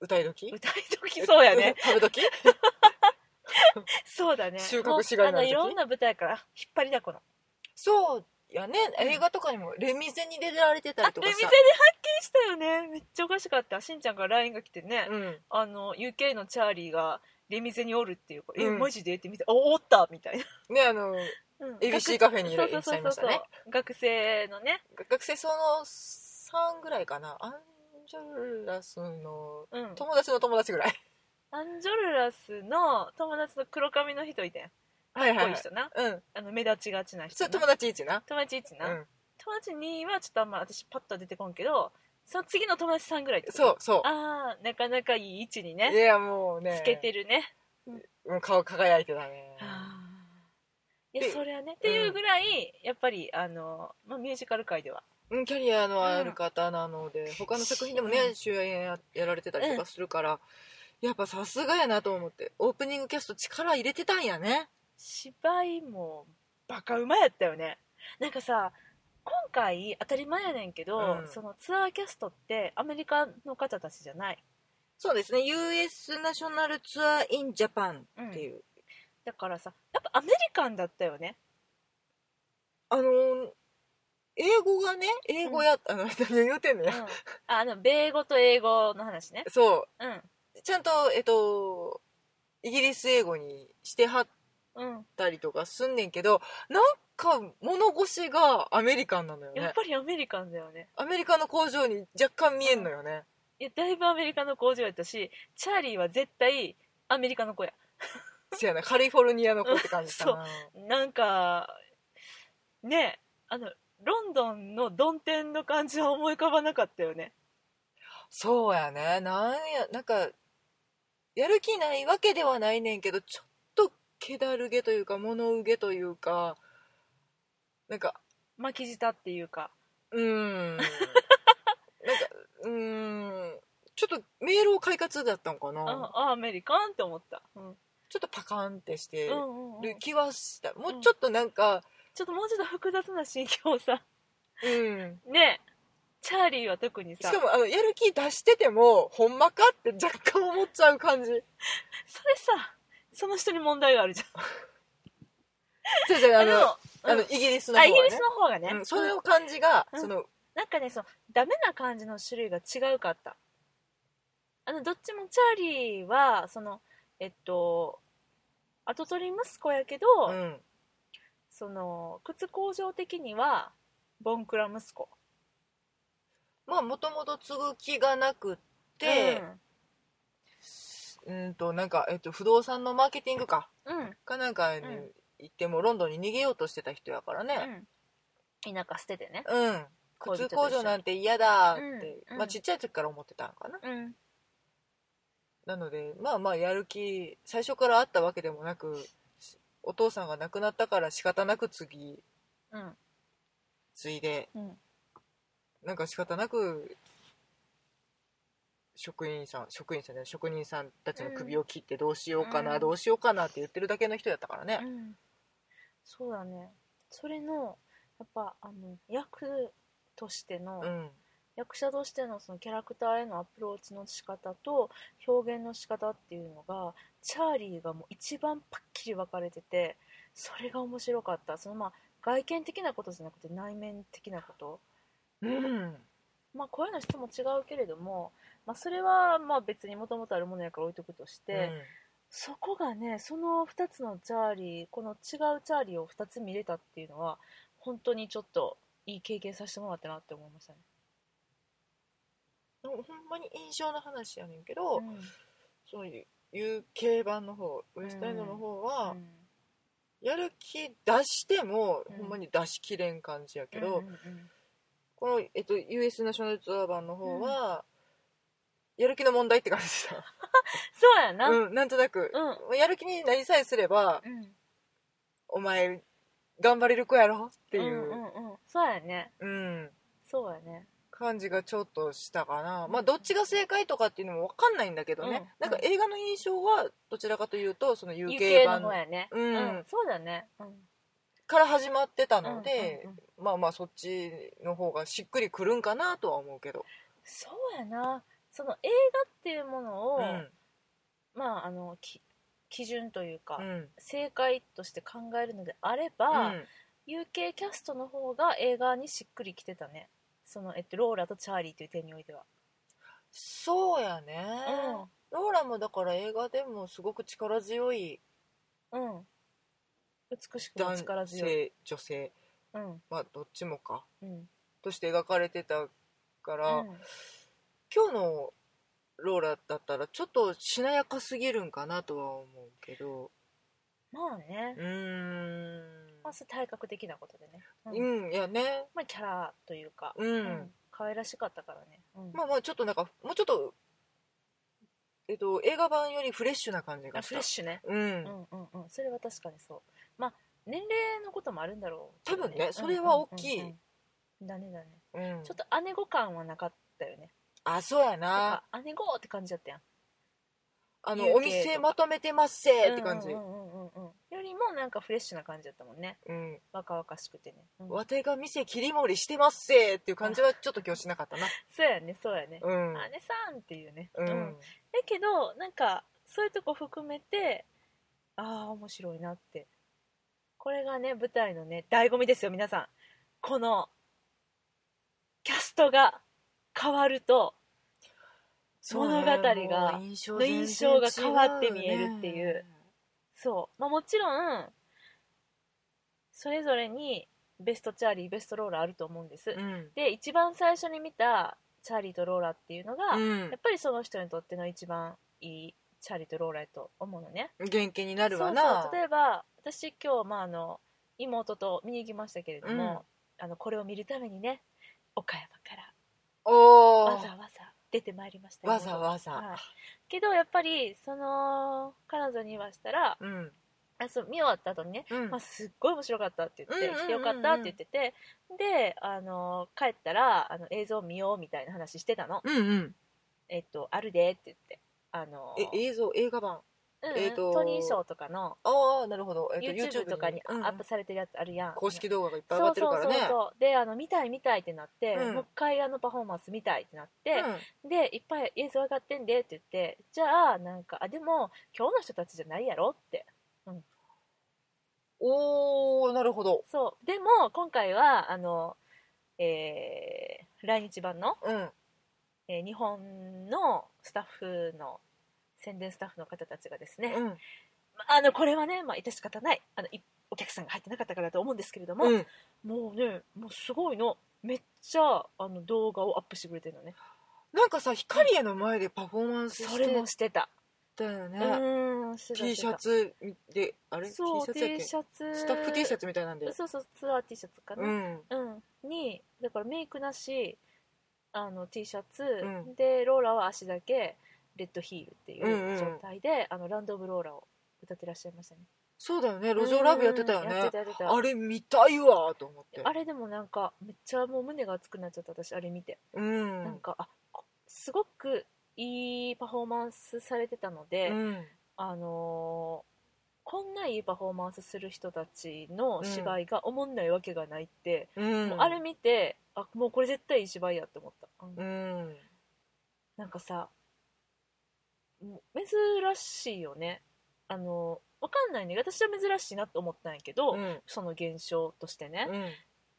歌い時？歌い時？そうやね。食べ時？そうだね。収穫しがいのある時もうあのいろんな舞台から引っ張りだこの。そうやね。うん。映画とかにもレミゼに出られてたりとかさ。レミゼで発見したよね。めっちゃおかしかった。しんちゃんから LINE が来てね、うん。あの UK のチャーリーがレミゼにおるっていうから、うん。えマジで？って見ておおった？みたいな、ねあのうん。ABC カフェにいらっしゃいましたね。学生のね、学生その3ぐらいかな。アンジョラスのうん、友達の友達ぐらい。アンジョルラスの友達の黒髪の人いてん。はいかっこいい人な、うん。あの目立ちがちな人な。それ友達1な？友達1な、うん。友達2はちょっとあんま私パッとは出てこんけどその次の友達3ぐらいってこと？そうそああなかなかいい位置にね。ういやもうね。つけてるね。もう顔輝いてたね。いやでそれはね。っていうぐらいやっぱりあの、まあ、ミュージカル界ではうんキャリアのある方なので、他の作品でもね、うん。主演ややられてたりとかするから、やっぱさすがやなと思ってオープニングキャスト力入れてたんやね。芝居もバカうまやったよね。なんかさ今回当たり前やねんけど、うん。そのツアーキャストってアメリカの方たちじゃない。そうですね US ナショナルツアーインジャパンっていう、だからさやっぱアメリカンだったよね。あのー英語がね英語や、あの何を言うてんのや、うん。ああの米語と英語の話ね。そう。うん。ちゃんとえっとイギリス英語にしてはっうんたりとかすんねんけどなんか物腰がアメリカンなのよね。やっぱりアメリカンだよね。アメリカの工場に若干見えんのよね、いやだいぶアメリカの工場やったしチャーリーは絶対アメリカの子や。せやなカリフォルニアの子って感じかな。なんかねあのロンドンの曇天の感じは思い浮かばなかったよね。そうやね。なんやなんかやる気ないわけではないねんけどちょっと気だるげというか物憂げというかなんか巻き舌っていうか。うーん。なんかうーん。ちょっと迷路快活だったのかな。ああアメリカンって思った、うん。ちょっとパカンってしてうんうんうん。る気はした。もうちょっとなんかちょっともうちょっと複雑な心境をさうん。ねチャーリーは特にさ。しかもあのやる気出しててもほんまかって若干思っちゃう感じ。それさその人に問題があるじゃん。じゃじゃあのでもあのイギリスの方はね。あイギリスの方がね、うん、その感じが、うん。そのなんかねそうダメな感じの種類が違うかった。あのどっちもチャーリーはそのえっと跡取り息子やけど、うんその靴工場的にはボンクラ息子。まあもともと継ぐ気がなくって、うん、となんか、えっと、不動産のマーケティングか。うん。うんかなんかにうん行ってもロンドンに逃げようとしてた人やからね。うん。田舎捨ててね。うん、恋人と一緒に靴工場なんて嫌だって、うんうん。まあ、ちっちゃい時から思ってたんかな。うん。なのでまあまあやる気最初からあったわけでもなくお父さんが亡くなったから仕方なく次うん。継いでうん。なんか仕方なく職員さん職員さんじゃない職人さんたちの首を切ってどうしようかな、うん。どうしようかなって言ってるだけの人やったからね、うん。そうだね。それのやっぱあの役としての、うん役者としてのそのキャラクターへのアプローチの仕方と表現の仕方っていうのがチャーリーがもう一番パッキリ分かれててそれが面白かった。そのまあ外見的なことじゃなくて内面的なこと。うん。まあ声の質も違うけれども、まあ、それはまあ別にもともとあるものやから置いとくとして、そこがねその2つのチャーリーこの違うチャーリーを2つ見れたっていうのは本当にちょっといい経験させてもらったなって思いましたね。うん、ほんまに印象の話やねんけど、うん。そういう UK 版の方ウエストエンドの方は、うんやる気出しても、うんほんまに出しきれん感じやけど、この、えっと、US ナショナルツアー版の方は、やる気の問題って感じ そうやな、だ、うん、なんとなく、うん。やる気になりさえすればうん。お前頑張れる子やろっていう、うんうんうん。そうやね。うん。そうやね感じがちょっとしたかな、まあどっちが正解とかっていうのも分かんないんだけどね、うんなんか映画の印象はどちらかというとその UK UK 版。の方やね。うん。そうだね。うん。から始まってたので、うんうんうんまあまあそっちの方がしっくりくるんかなとは思うけど、そうやな。その映画っていうものを、うん。まああのき基準というか、うん。正解として考えるのであれうば、ん UK キャストの方が映画にしっくりきてたねその、えっと、ローラとチャーリーという点においては、そうやね、ローラもだから映画でもすごく力強いうん。うん美しくも男力強い。性女性。うん。まあどっちもか。うん。として描かれてたから、うん。今日のローラだったらちょっとしなやかすぎるんかなとは思うけど。まあね、うーんま体格的なことでね、うん。うんいやね。まあ、キャラというか、うん、可愛らしかったからね、うん。まあまあちょっとなんかもうちょっとえっと映画版よりフレッシュな感じがあした。フレッシュね、うん。うんうんうん。それは確かにそう。まあ年齢のこともあるんだろう。けど多分ねそれは大きいうんうんうん。だねだね。うん。ちょっと姉御感はなかったよね。あそうやな。姉御って感じだったやん。あのお店まとめてますせーって感じ。うんうんうんうんりもなんかフレッシュな感じだったもんね。うん。若々しくてね、うん。わてが店切り盛りしてますせーっていう感じはちょっと今日しなかったな。そうやねそうやね、うん。姉さんっていうね。うん、だけどなんかそういうとこ含めてああ面白いなって。これがね舞台のね醍醐味ですよ皆さん。このキャストが変わると物語がもう印象の印象が変わって見えるっていうそう、まあ、もちろんそれぞれにベストチャーリーベストローラあると思うんです、うん。で一番最初に見たチャーリーとローラっていうのが、うん。やっぱりその人にとっての一番いいチャーリーとローラやと思うのね。元気になるそうわな。そう例えば私今日、まあ、あの妹と見に行きましたけれども、あのこれを見るためにね岡山からわざわざ出てまいりましたわざわざ、はい、けどやっぱりその彼女に言わしたらうん。あそう見終わった後にね、うん。まあ、すっごい面白かったって言って、うんうんうんうん。来てよかったって言っててであの帰ったらあの映像見ようみたいな話してたの。うんうん。えっとあるでって言ってあの。え映像映画版うんえーとトニー賞とかの。ああなるほど、えっと YouTube とかにうん。アップされてるやつあるやん、公式動画がいっぱい上がってるからね。そうそうそうであの見たい見たいってなって、うん。もう一回あのパフォーマンス見たいってなって、うん。でいっぱい映像上がってんでって言ってじゃあなんかあでも今日の人たちじゃないやろって。おおなるほど。そう。でも今回はあの、えー来日版のうん。えー日本のスタッフの宣伝スタッフの方たちがですね、うん。まああのこれはね、まあ、致し方ないあのいお客さんが入ってなかったからと思うんですけれども、うん。もうねもうすごいのめっちゃあの動画をアップしてくれてるのね。なんかさ光栄の前でパフォーマンスそれしてもしてた、たよね、うん T シャツであれ？T シそうャツ T やっけ？シャツ。スタッフ T シャツみたいなんで。そうそうツアー T シャツかな、うん。うん、にだからメイクなしあの T シャツ、うん。でローラは足だけレッドヒールっていうんうん。う状態で、あのランド・オブ・ローラを歌ってらっしゃいましたね。そうだよね。路上ライブやってたようんねやってたやってた。あれ見たいわと思って。あれでもなんかめっちゃもう胸が熱くなっちゃった私あれ見て、うん。なんかあこすごくいいパフォーマンスされてたので、うん。あのーこんないいパフォーマンスする人たちの芝居がおもんないわけがないって、うん。もうあれ見てあもうこれ絶対いい芝居やって思った、うんうん。なんかさ珍しいよね。あのわかんないね。私は珍しいなと思ったんやけど、うん。その現象としてね、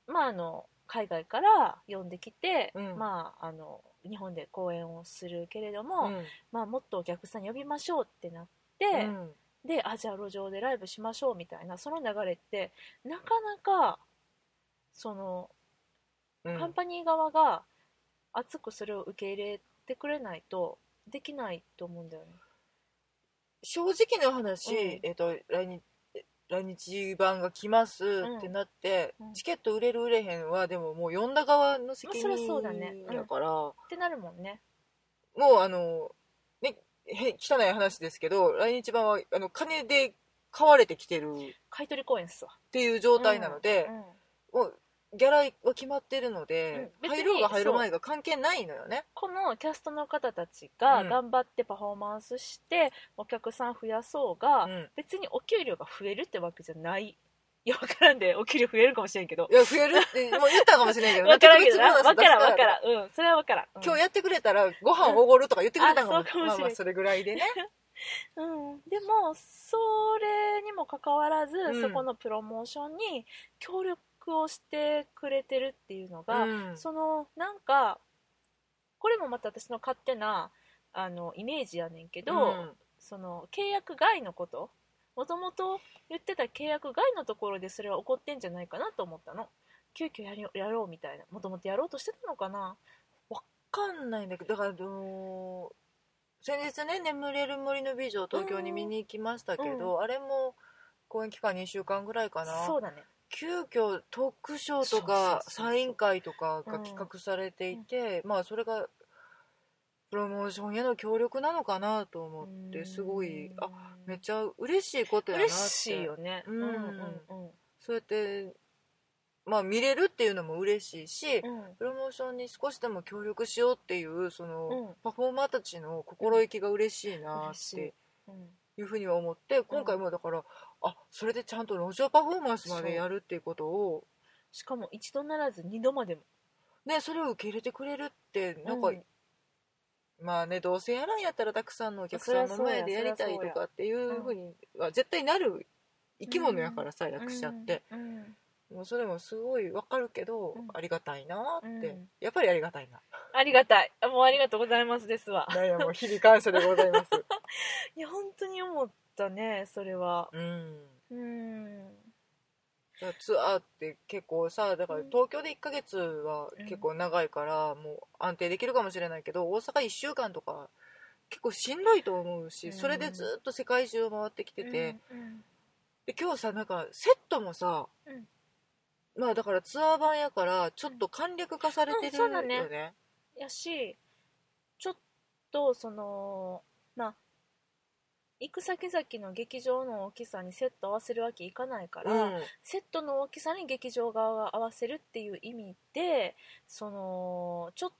うん。まああの海外から呼んできて、うん。まああの日本で公演をするけれども、うん。まあ、もっとお客さん呼びましょうってなって、うん。であじゃあ路上でライブしましょうみたいなその流れってなかなかそのうん。カンパニー側が熱くそれを受け入れてくれないとできないと思うんだよね。正直な話、うん。えっと来日来日版が来ますん。ってなって、うん。チケット売れる売れへんはでももう呼んだ側の責まあそりゃそうだね。任やから、ってなるもんね。もうあのねへ汚い話ですけど来日版はあの金で買われてきてる。っ買い取り公演っすわ。ていう状態なのでう、ん。うん。もうギャラは決まってるので、うん別に入ろうが入る前が関係ないのよね。このキャストの方たちがうん頑張ってパフォーマンスしてお客さん増やそうが、うん別にお給料が増えるってわけじゃない。いや、わからんで、お給料増えるかもしれんけどい。や増えるって もう言ったかもしれんけどわからんけどな。特別ボーナスわからん出すわからん。うん、それはわからん。うん今日やってくれたらご飯おごるとか言ってくれたかも, あそうかもしれんまあまあそれぐらいでね。うん、でもそれにもかかわらず、うんそこのプロモーションに協力をしてくれてるっていうのが、うん。そのなんかこれもまた私の勝手なあのイメージやねんけど、うん。その契約外のこともともと言ってた契約外のところでそれは起こってんじゃないかなと思ったの。急遽やりやろうみたいなもともとやろうとしてたのかな。わかんないんだけどだからあの先日ね「眠れる森の美女」東京に見に行きましたけど、あれも公演期間2週間ぐらいかな。そうだね急遽トークショーとかサイン会とかが企画されていて、まあそれがプロモーションへの協力なのかなと思ってすごいあめっちゃ嬉しいことやなって。嬉しいよね。うんうんうん。そうやってまあ見れるっていうのも嬉しいし、うん。プロモーションに少しでも協力しようっていうその、うん。パフォーマーたちの心意気が嬉しいなってい。うん。いうふうには思って今回もだから、あそれでちゃんと路上パフォーマンスまでやるっていうことを。しかも一度ならず二度までも。ねそれを受け入れてくれるってなんか、うん。まあねどうせやらんやったらたくさんのお客さんの前でやりたいとかっていうふうには絶対なる生き物やからさ、役者って、うんうんもうそれもすごいわかるけど、うん。ありがたいなって、うん。やっぱりありがたいな。ありがたい。あもうありがとうございますですわ。なんやもう日々感謝でございます。いや本当に思ったねそれは。うん。うん。ツアーって結構さだからうん。東京で1ヶ月は結構長いからもう安定できるかもしれないけど大阪1週間とか結構しんどいと思うしうん。それでずっと世界中を回ってきてて。うん。で今日さなんかセットもさうん。まあだからツアー版やからちょっと簡略化されてるようん。そうだね。ねやしちょっとそのまあ行く先々の劇場の大きさにセット合わせるわけいかないから、うん。セットの大きさに劇場側が合わせるっていう意味でそのちょっ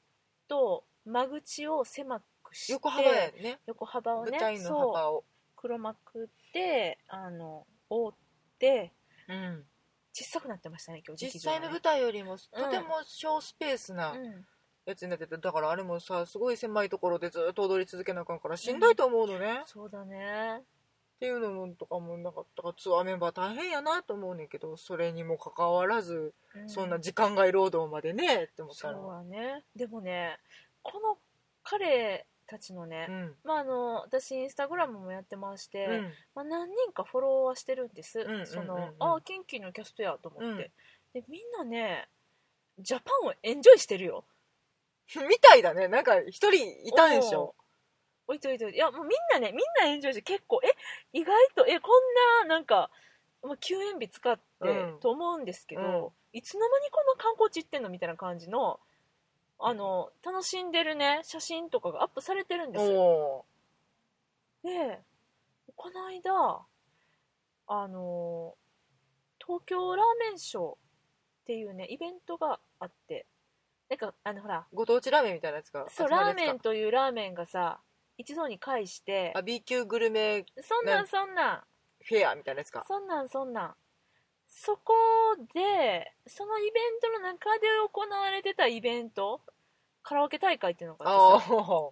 と間口を狭くして横幅やね。横幅をね舞台のそう幅を黒幕であの覆ってうん。小さくなってましたね今日実際の舞台台よりもとても小スペースなうんやつになっててだからあれもさすごい狭いところでずっと踊り続けなあかんからしんどいと思うのね、っそうだね。ていうのもとかもなかったからツアーメンバー大変やなと思うねんけどそれにもかかわらず、うそんな時間外労働までねって思ったらそうはね。でもねこの彼たちのね、うん。まああの私インスタグラムもやってまして、うん。まあ、何人かフォローはしてるんです、そのああキンキーのキャストやと思って、うん。でみんなねジャパンをエンジョイしてるよ みたいだね。なんか一人いたんでしょ？おいといといい。やもうみんなねみんなエンジョイして結構え意外とえこんななんか、まあ、休園日使って、うん。と思うんですけど、うん。いつの間にこんな観光地行ってんのみたいな感じのあの楽しんでるね写真とかがアップされてるんですよ。おでこの間あの東京ラーメンショーっていうねイベントがあってなんかあのほら。ーご当地ラーメンみたいなやつがそうラーメンというラーメンがさ一堂に会してあ B 級グルメそんなんねそんなん。フェアみたいなやつか。そんなんそんなん。そこでそのイベントの中で行われてたイベントカラオケ大会っていうのがああってさ。あ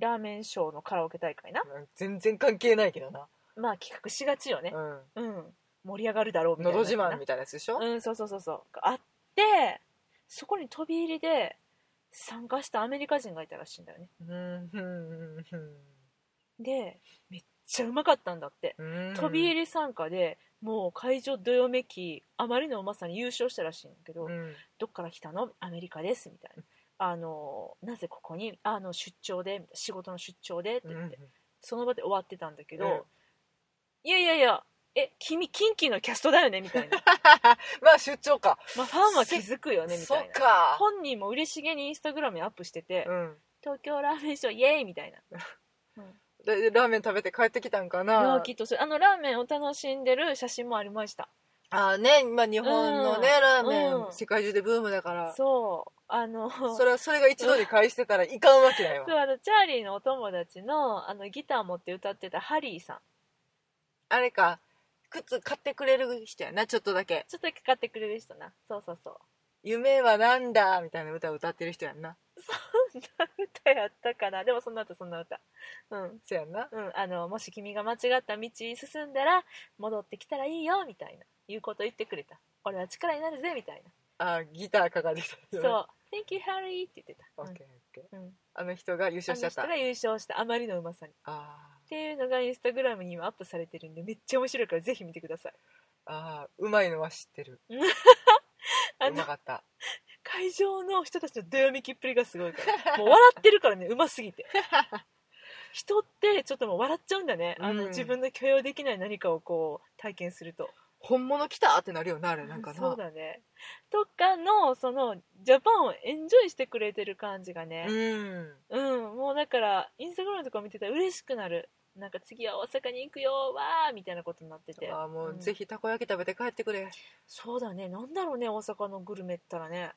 ラーメンショーのカラオケ大会な。全然関係ないけどな。まあ企画しがちよね。うん。うん。盛り上がるだろうみたいな。のど自慢みたいなやつでしょ？うんそうそうそうそう。があってそこに飛び入りで参加したアメリカ人がいたらしいんだよね。でめっちゃうまかったんだって。うん。飛び入り参加でもう会場どよめきあまりのうまさに優勝したらしいんだけど、うん。どっから来たの？アメリカですみたいな。あのなぜここに？あの出張で仕事の出張でって言って、その場で終わってたんだけど、うん。いやいやいやえ君キンキのキャストだよね？みたいな。まあ出張か。まあファンは気づくよね？みそたいな。っか。本人も嬉しげにインスタグラムにアップしてて、うん。東京ラーメンショーイエーイみたいな、でラーメン食べて帰ってきたんかな？きっとあのラーメンを楽しんでる写真もありました。ああね今日本のねうん。ラーメンうん。世界中でブームだから。そう。あのそれはそれが一度に返してたらいかんわけないわそうあのチャーリーのお友達のあのギター持って歌ってたハリーさん。あれか靴買ってくれる人やなちょっとだけ。ちょっとだけ買ってくれる人な。そうそうそう。夢はなんだみたいな歌を歌ってる人やんな。そんな歌やったかな。でもそんな歌そんな歌。うん。そうやんな。うん。あのもし君が間違った道進んだら戻ってきたらいいよみたいな。いうこと言ってくれた。俺は力になるぜみたいあギターかかってきたなそう「Thank you Harry」って言ってた、オッケーオッケー。うん。うん、あの人が優勝しちゃった。あの人が優勝した。あまりのうまさに。っあていうのがインスタグラムに今アップされてるんでめっちゃ面白いからぜひ見てください。ーあーうまいのは知ってる。あのうまかった。会場の人たちのどよめきっぷりがすごいから。もう笑ってるからねうますぎて。人ってちょっともう笑っちゃうんだね、あのうん自分の許容できない何かをこう体験すると。本物来たってなるよなあれなんかな。そうだね。とかのそのジャパンをエンジョイしてくれてる感じがね。うん。うん、もうだからインスタグラムとか見てたら嬉しくなるなんか次は大阪に行くよわーみたいなことになってて。あーもう、ん。ぜひたこ焼き食べて帰ってくれ。そうだねなんだろうね大阪のグルメったらね。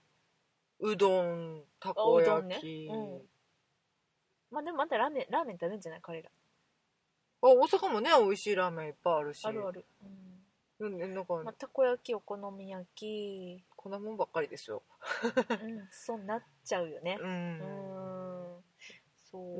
うどんたあこ焼き、ね。うん。まあでもまたラーメンラーメン食べんじゃない？彼ら。あ大阪もね美味しいラーメンいっぱいあるし。あるある、うん。なんか、うんまあ、たこ焼きお好み焼き。こんなもんばっかりですよ。うんそうなっちゃうよね。ううん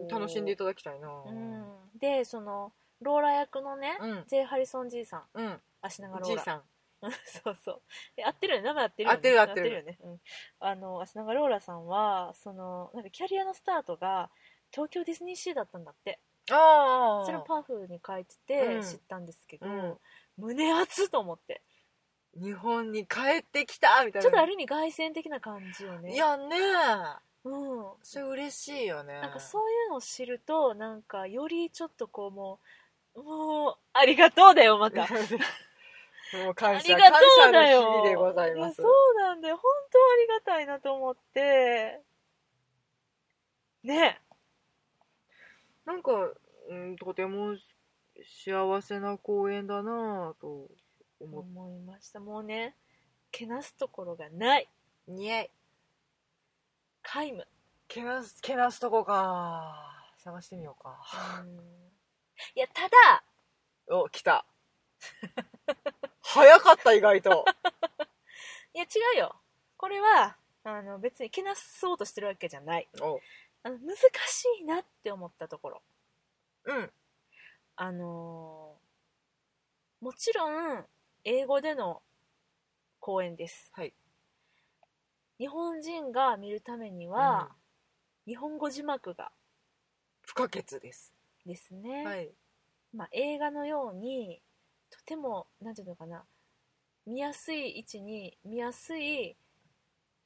楽しんでいただきたいな。うん。でそのローラ役のね、うん。ジェイ・ハリソンじいさん。うん。足長ローラじいさん。そうそう。え合ってるよね？名前合ってるよね？合ってる合ってる。よね、うん、あの足長ローラさんはそのなんかキャリアのスタートが東京ディズニーシーだったんだって。ああそれをパンフに書いててうん。知ったんですけど、うん。胸熱と思って。日本に帰ってきたみたいな。ちょっとある意味凱旋的な感じよね。いやねうん。それ嬉しいよね。なんかそういうのを知るとなんかよりちょっとこうもうもうありがとうだよまた。もう感謝ありがとう感謝だよの日々でございます。やそうなんだよ。本当ありがたいなと思って。ね。なんか、うん、とても幸せな公演だなぁと思っ思いました。もうねけなすところがない。似合い皆無。けなすけなすとこか。探してみようか。うん。いやただお来た。早かった意外と。いや違うよ。これはあの別にけなそうとしてるわけじゃない。お。あの難しいなって思ったところ。うん。あのーもちろん英語での公演です。はい日本人が見るためには、日本語字幕が不可欠です。ですね、はい。まあ、映画のようにとてもなんていうのかな見やすい位置に見やすい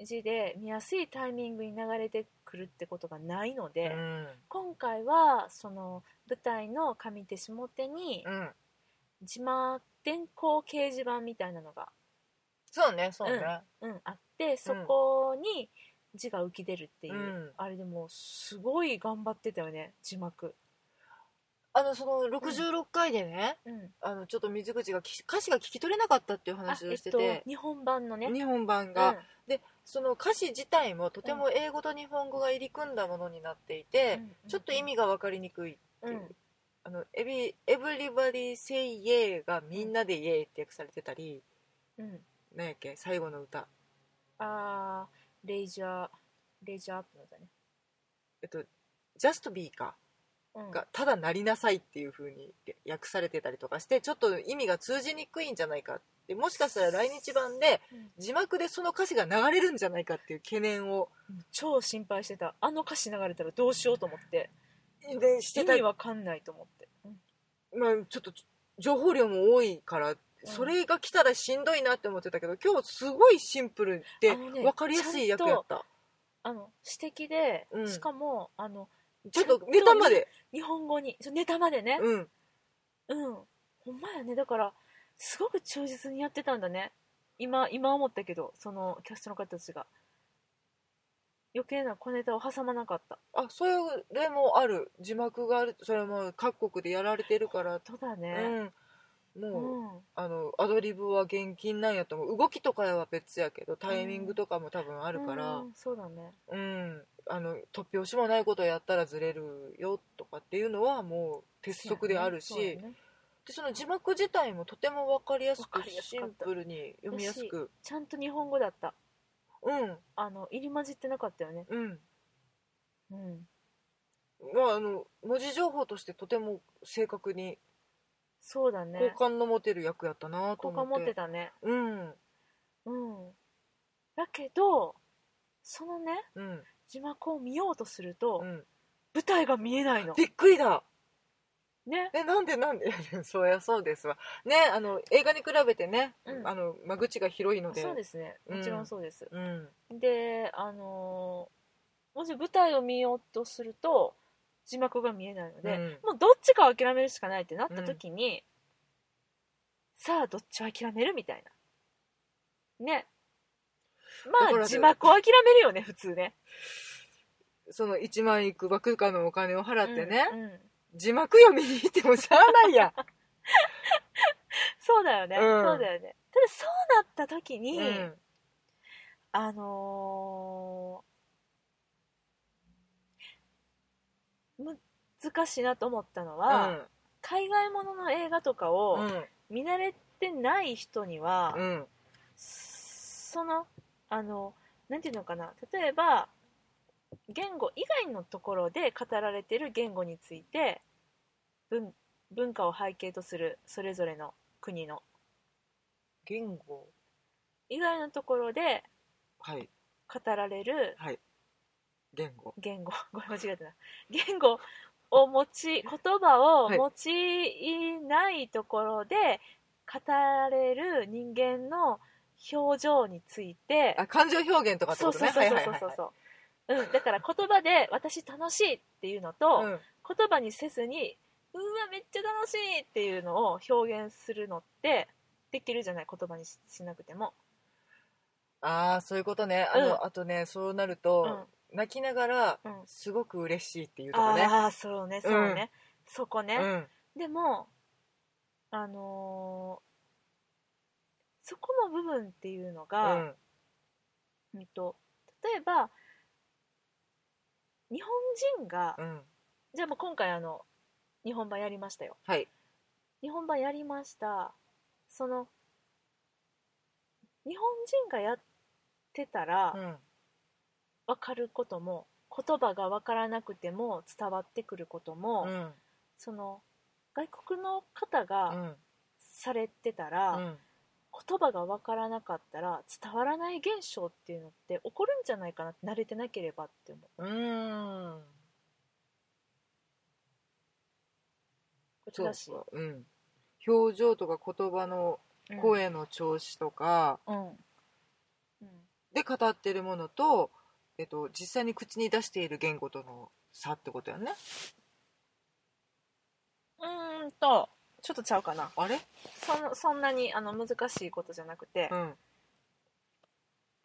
字で見やすいタイミングに流れてくるってことがないので、うん。今回はその舞台の上手下手にうん。字幕電光掲示板みたいなのが、そうねそうね、うん、あってそこに字が浮き出るっていう、うん。あれでもすごい頑張ってたよね字幕、あのその66回でね、うん、あのちょっと水口がき歌詞が聞き取れなかったっていうあ話をえっとしてて、日本版のね。日本版うん。が、でその歌詞自体もとても英語と日本語が入り組んだものになっていて、うん。ちょっと意味が分かりにくいっていう、うん。あのエビ「Everybody say yeah」がみんなで「イエー」って訳されてたり、うん。何やっけ最後の歌あーレイジャーレイジャーアップのだね、えっと「Just be」かうん、が「ただなりなさい」っていう風に訳されてたりとかしてちょっと意味が通じにくいんじゃないかってもしかしたら来日版でうん。字幕でその歌詞が流れるんじゃないかっていう懸念を超心配してた。あの歌詞流れたらどうしようと思って。でしてた意味わかんないと思って、うん。まあ、ちょっと情報量も多いから、んそれが来たらしんどいなって思ってたけど今日すごいシンプルで分かりやすい役やった、あの指摘で、うん。しかもあのちょっとネタまで。日本語にネタまでね。うん。うん、ほんまやね。だからすごく忠実にやってたんだね。今今思ったけどそのキャストの方たちが。余計な小ネタを挟まなかった。あそれもある。字幕がある。それも各国でやられてるから、そうだね。うん。うもう、ん、あのアドリブは厳禁なんやと思う。動きとかは別やけどタイミングとかも多分あるからうん。そうだね。うん、あの突拍子もないことやったらずれるよとかっていうのはもう鉄則であるし、そうやね。でその字幕自体もとても分かりやすくシンプルに読みやすく。ちゃんと日本語だった。うん。あの入り混じってなかったよね。うん。うん。まああの文字情報としてとても正確にそうだね。好感の持てる役やったなと好感思って。持ってたね。うん。うん。だけどそのねうん。字幕を見ようとすると、うん。舞台が見えないの。びっくりだ。ね。えなんでなんで？そうやそうですわ。ねあの映画に比べてね、うん。あの間口が広いので。そうですね。もちろんそうです、うん。であのーもし舞台を見ようとすると字幕が見えないので、うん。もうどっちかを諦めるしかないってなった時に、さあどっちを諦めるみたいな。ね。まあ字幕を諦めるよね普通ね。その1万いくばくかのお金を払ってね、うんうん。字幕読みに行ってもしゃあないやん。そうだよね、うん。そうだよね。ただそうなった時に、うん。あのー難しいなと思ったのは、海外ものの映画とかをうん。見慣れてない人には、うん。そのあのなんていうのかな。例えば言語以外のところで語られてる言語について文文化を背景とするそれぞれの国の。言語？以外のところではい。語られるはい言語。言語。ごめん間違えたな。言語を持ち言葉をはい用いないところで語られる人間の表情についてあ感情表現とかってことね。そうそうそうそうそうそう。うん、だから言葉で「私楽しい」っていうのと、うん。言葉にせずに「うわめっちゃ楽しい」っていうのを表現するのってできるじゃない？言葉にししなくても、ああそういうことね。あの、うん。あとねそうなるうとん、泣きながらうん、すごく嬉しいっていうとこね。ああそうねそうね、そこね、うん。でもあのーそこの部分っていうのうが、ん。うんと例えば日本人が、うん。じゃあもう今回あの日本版やりましたよ。はい。日本版やりました。その日本人がやってたらうん分かることも言葉が分からなくても伝わってくることも、うん。その外国の方がうん。されてたうら、ん。言葉が分からなかったら伝わらない現象っていうのって起こるんじゃないかなって慣れてなければって思う。うーん。しい。か。うん。表情とか言葉の声の調子とかうん、うん。で語ってるものと、えっと、実際に口に出している言語との差ってことやね。うーんとちょっとちゃうかな。あれ？そんそんなにあの難しいことじゃなくてう、ん。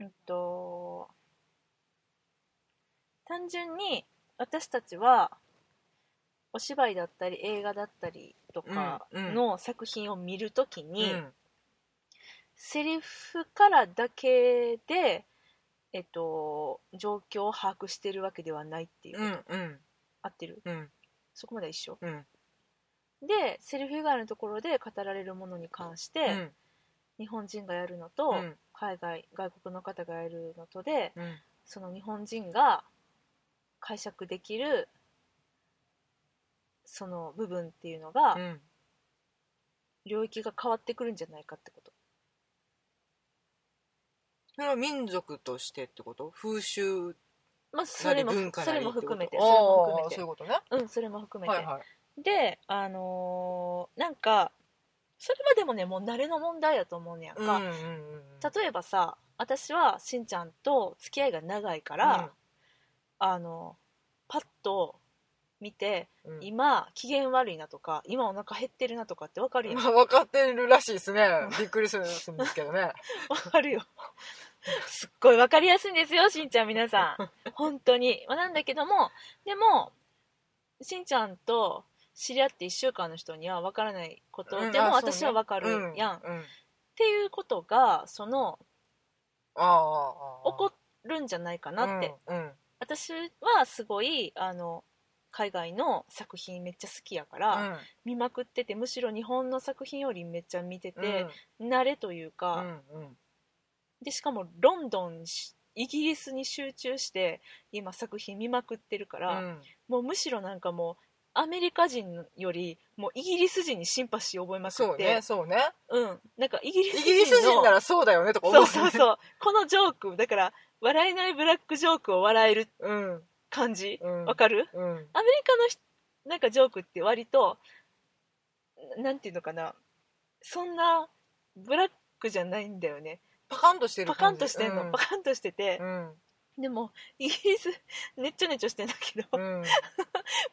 うんと単純に私たちはお芝居だったり映画だったりとかの作品を見るときに、うん。セリフからだけで、えっと、状況を把握してるわけではないっていう。うこと、んうん。合ってる？うん。そこまでは一緒？うん。でセリフ以外のところで語られるものに関して、うん。日本人がやるのと、うん。海外外国の方がやるのとでうん。その日本人が解釈できるその部分っていうのが、うん。領域が変わってくるんじゃないかってことそれは民族としてってこと？風習？まあそれもそれも含めて。それも含めて。そういうことね。うんそれも含めて、はいはい。であのーなんかそれはでもねもう慣れの問題やと思うねやんか、うんうんうんうん。例えばさ私はしんちゃんと付き合いが長いから、あのパッと見て、うん。うん今機嫌悪いなとか今お腹減ってるなとかって分かるやんまあ分かってるらしいですね。びっくりするんですけどね。分かるよ。すっごい分かりやすいんですよしんちゃん皆さん。本当に。まあなんだけどもでもしんちゃんと知り合って1週間の人には分からないこと。うんでも私は分かるやん、っうんうん。ていうことがそのああああ起こるんじゃないかなって、私はすごいあの海外の作品めっちゃ好きやから、見まくっててむしろ日本の作品よりめっちゃ見てて、慣れといううか、んうん。でしかもロンドンしイギリスに集中して今作品見まくってるから、うん。もうむしろなんかもうアメリカ人よりもうイギリス人にシンパシーを覚えまくそうねそうね。うん。なんかイギリスイ人のギリス人ならそうだよねとか思そううそうそう。このジョークだから笑えないブラックジョークを笑えるうん感じ？うん。わかる？うん。アメリカの人なんかジョークって割とななんていうのかな？そんなブラックじゃないんだよね。パカンとしてるパカンとしてんの、うん。パカンとしてて。う、ん。でもイギリスねっちょねちょしてんだけど、うん。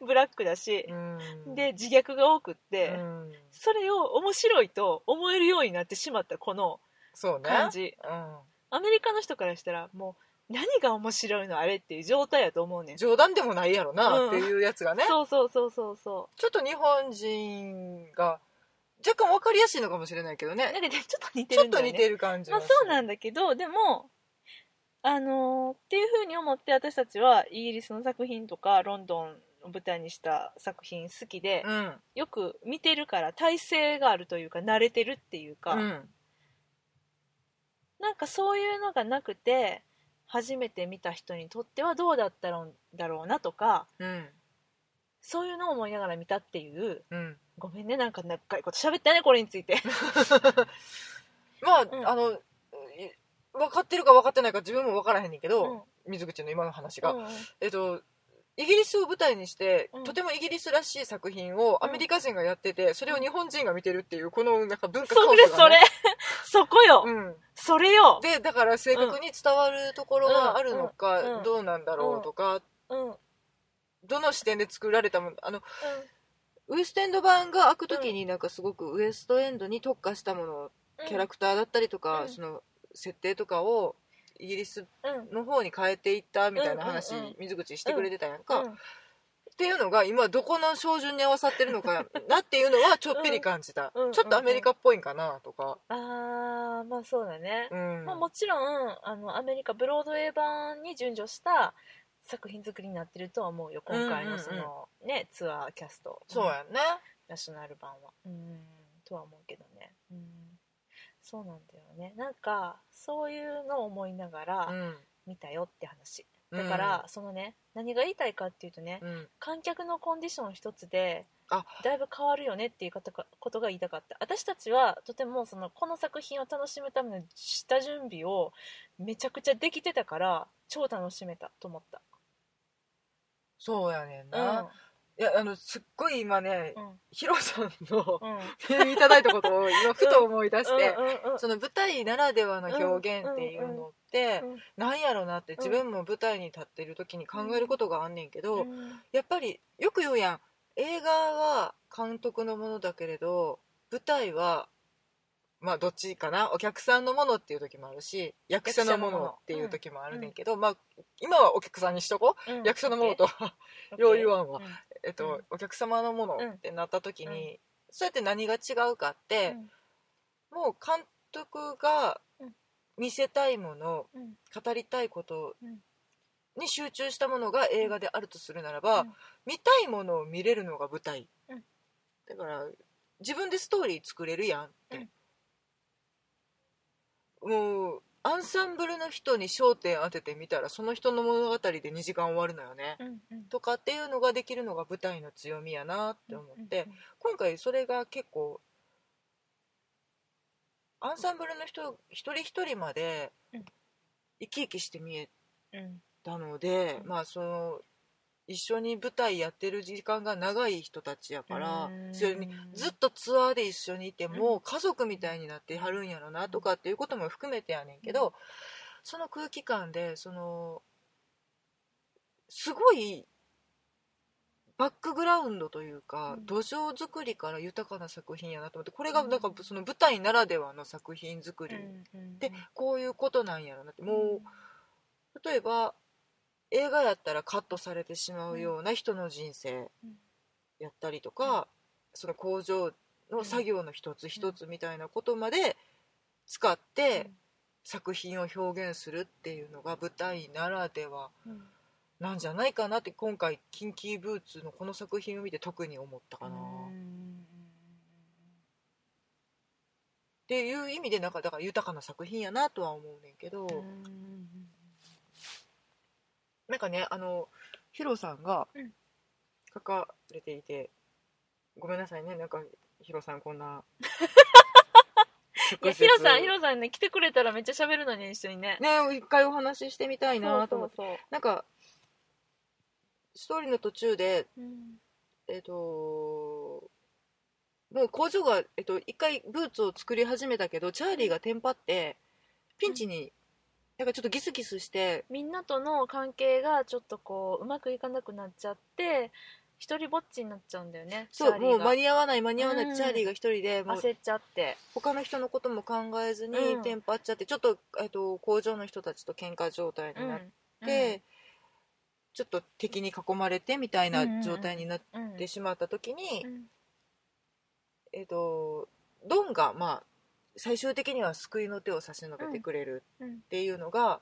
ブラックだし、うん。で自虐が多くって、うん。それを面白いと思えるようになってしまったこのそうね。感じ、うん。アメリカの人からしたらもう何が面白いのあれっていう状態やと思うねん。冗談でもないやろうなん。っていうやつがね。そうそうそうそうそちょっと日本人が若干分かりやすいのかもしれないけどうなんねかねちょっと似てちょっるんだよね。と似てる感じまあがそうなんだけどでもあのーっていうふうに思って私たちはイギリスの作品とかロンドンを舞台にした作品好きで、うん。よく見てるから体勢があるというか慣れてるっていうか、うん。なんかそういうのがなくて初めて見た人にとってはどうだったんだろうなとかうん。そういうのを思いながら見たっていううん。ごめんねなんか長いこと喋ったねこれについて。まあ、うん。あのい分かってるか分かってないか自分も分からへんねんけど、うん。水口の今の話が、えっとイギリスを舞台にして、うん。とてもイギリスらしい作品をアメリカ人がやってて、それを日本人が見てるっていうこのなんか文化それそれ。そこよ、うん、それよ、でだから正確に伝わるところがあるのか、うん。うん。どうなんだろうとか、うん。うん、どの視点で作られたものあのウエストエンド版が開く時になんかすごくウエストエンドに特化したものキャラクターだったりとか、うん。その設定とかをイギリスうん。の方に変えていったみたいな話、うんうんうん。水口してくれてたやんか、うん。っていうのが今どこの照準に合わさってるのかなっていうのはちょっぴり感じた、うん。うん。ちょっとアメリカっぽいんかなと。か、あーまあそうだね、うん。まあ、もちろんあのアメリカブロードウェイ版に準拠した作品作りになってるとは思うよ今回のその、ねツアーキャスト。そうやん。ね、ナショナル版は。うん。とは思うけどね。うんそうなんだよね。なんかそういうのを思いながらうん。見たよって話。だから、そのね何が言いたいかっていうとね、うん。観客のコンディション一つであ。だいぶ変わるよねっていうことが言いたかった。私たちはとてもそのこの作品を楽しむための下準備をめちゃくちゃできてたから超楽しめたと思った。そうやねんうん。な、いやあのすっごい今ねうん。ヒロさんのうん。メールいただいたことを今ふと思い出して、その舞台ならではの表現っていうのって、うんなんやろなって自分も舞台に立ってる時に考えることがあんねんけど、うん。やっぱりよく言うやん映画は監督のものだけれど舞台はまあどっちかなお客さんのものっていう時もあるし役者のものっていう時もあるねんけど、まあ今はお客さんにしとこう、うん。役者のものと OK よう言わえっとうん。お客様のものってなった時に、そうやって何が違うかって、もう監督がうん。見せたいもの、うん。語りたいことうん。に集中したものが映画であるとするならば、うん。見たいものを見れるのが舞台、うん。だから自分でストーリー作れるやんって、もうアンサンブルの人に焦点当ててみたらその人の物語で2時間終わるのよね、うんうん。とかっていうのができるのが舞台の強みやなって思って、今回それが結構アンサンブルの人一人一人までうん生き生きして見えうんうん。たので、まあその一緒に舞台やってる時間が長い人たちやからうんそれにずっとツアーで一緒にいても家族みたいになってはるんやろなとかっていうことも含めてやねんけどその空気感でそのすごいバックグラウンドというか、うん。土壌作りから豊かな作品やなと思ってこれがなんかうんその舞台ならではの作品作りでこういうことなんやろなって。もう例えば映画やったらカットされてしまうような人の人生うん。やったりとか、その工場の作業の一つ一つみたいなことまで使って作品を表現するっていうのが舞台ならではうん。なんじゃないかなって今回「キンキーブーツ」のこの作品を見て特に思ったかな。うん。っていう意味でなんかだから豊かな作品やなとは思うねんけど、うんなんかねあのヒロさんがうん。書かれていて、ごめんなさいねなんかヒロさんこんな いやヒロさんヒロさんね来てくれたらめっちゃ喋るのに一緒にね。ね一回お話ししてみたいなと思ってそう。そうなんかストーリーの途中でそううん。えっ、ともう工場が、えっと、一回ブーツを作り始めたけどチャーリーがテンパってピンチに、なんかちょっとギスギスして。みんなとの関係がちょっとこううまくいかなくなっちゃって一人ぼっちになっちゃうんだよねチそうもう間に合わない間に合わない、うん。チャーリーが一人で焦っちゃって。他の人のことも考えずにうん。テンパっちゃって、ちょっと,、えっと工場の人たちと喧嘩状態になって、ちょっと敵に囲まれてみたいな状態になっうん。てしまった時に、うん。えっとドンがまあ最終的には救いの手を差し伸べてくれるうん。っていうのが、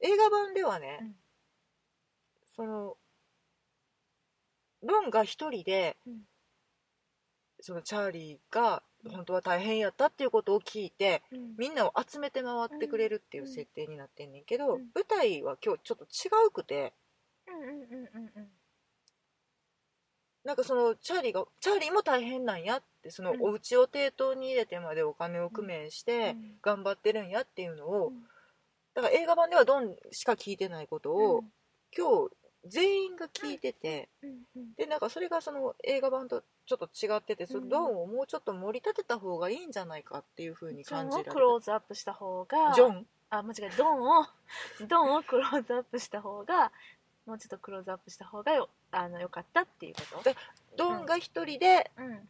映画版ではね、うん。そのドンが一人で、うん。そのチャーリーが本当は大変やったっていうことを聞いて、うん。みんなを集めて回ってくれるっていう設定になってんねんけど、うん。舞台は今日ちょっと違うくてうんうんうんうんうんなんかそのチャーリーがチャーリーも大変なんやってそのうん。お家を抵当に入れてまでお金を工面してうん。頑張ってるんやっていうのを、うんだから映画版ではドンしか聞いてないことを、うん。今日全員が聞いてて、でなんかそれがその映画版とちょっと違っててそのうん。ドンをもうちょっと盛り立てた方がいいんじゃないかっていう風にジョンを感じられたクローズアップした方がジョン。あ間違えた。ドンをドンをクローズアップした方がもうちょっとクローズアップした方がよあのよかったっていうこと？でドンが一人でうん。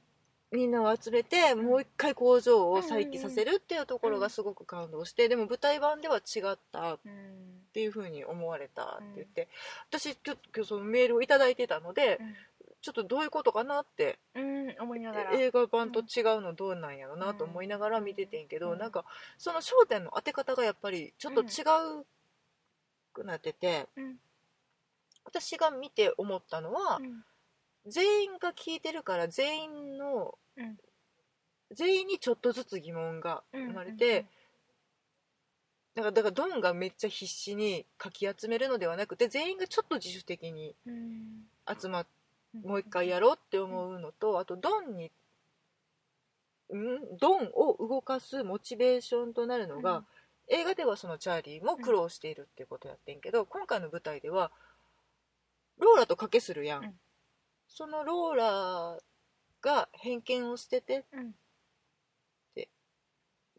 みんなを集めてもう一回工場を再起させるっていうところがすごく感動してでも舞台版では違ったっうんていう風に思われたって言って私ちょっと今日そのメールをいただいてたのでちょっとどういうことかなってうん、うん、思いながら。映画版と違うのどうなんやろなと思いながら見ててんけど、うん。なんかその焦点の当て方がやっぱりちょっと違うくなってて、うん私が見て思ったのは、うん。全員が聞いてるから全員の、うん。全員にちょっとずつ疑問が生まれて、だからだからドンがめっちゃ必死にかき集めるのではなくて全員がちょっと自主的にうん。集まってもう一回やろうって思うのとあとドンにん？ドンを動かすモチベーションとなるのが、映画ではそのチャーリーも苦労しているっていうことやってんけど、今回の舞台ではローラと賭けするやん、うん。そのローラが偏見を捨ててうん。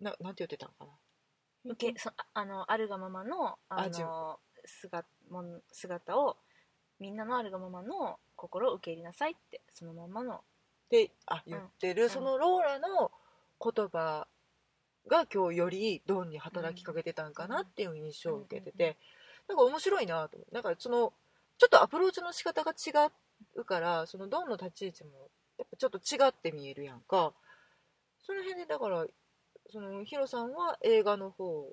ななんて言ってたのかな。受けそああのあるがままのあの姿もん姿をみんなのあるがままの心を受け入れなさいってそのままの。ってあ言ってる、ん。そのローラの言葉が今日よりドンに働きかけてたんかなっていう印象を受けてて、なんか面白いなと思う。なんかそのちょっとアプローチの仕方が違うからそのドンの立ち位置もやっぱちょっと違って見えるやんか。その辺でだからそのヒロさんは映画の方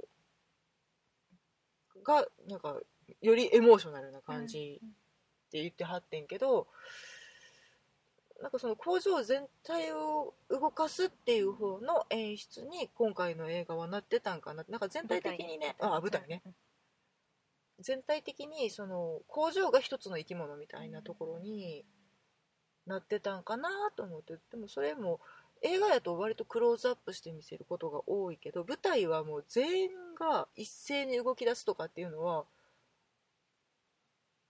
がなんかよりエモーショナルな感じって言ってはってんけど、なんかその工場全体を動かすっていう方の演出に今回の映画はなってたんかな。なんか全体的にねあ舞台ね、全体的にその工場が一つの生き物みたいなところになってたんかなと思って。でもそれも映画やと割とクローズアップして見せることが多いけど舞台はもう全員が一斉に動き出すとかっていうのは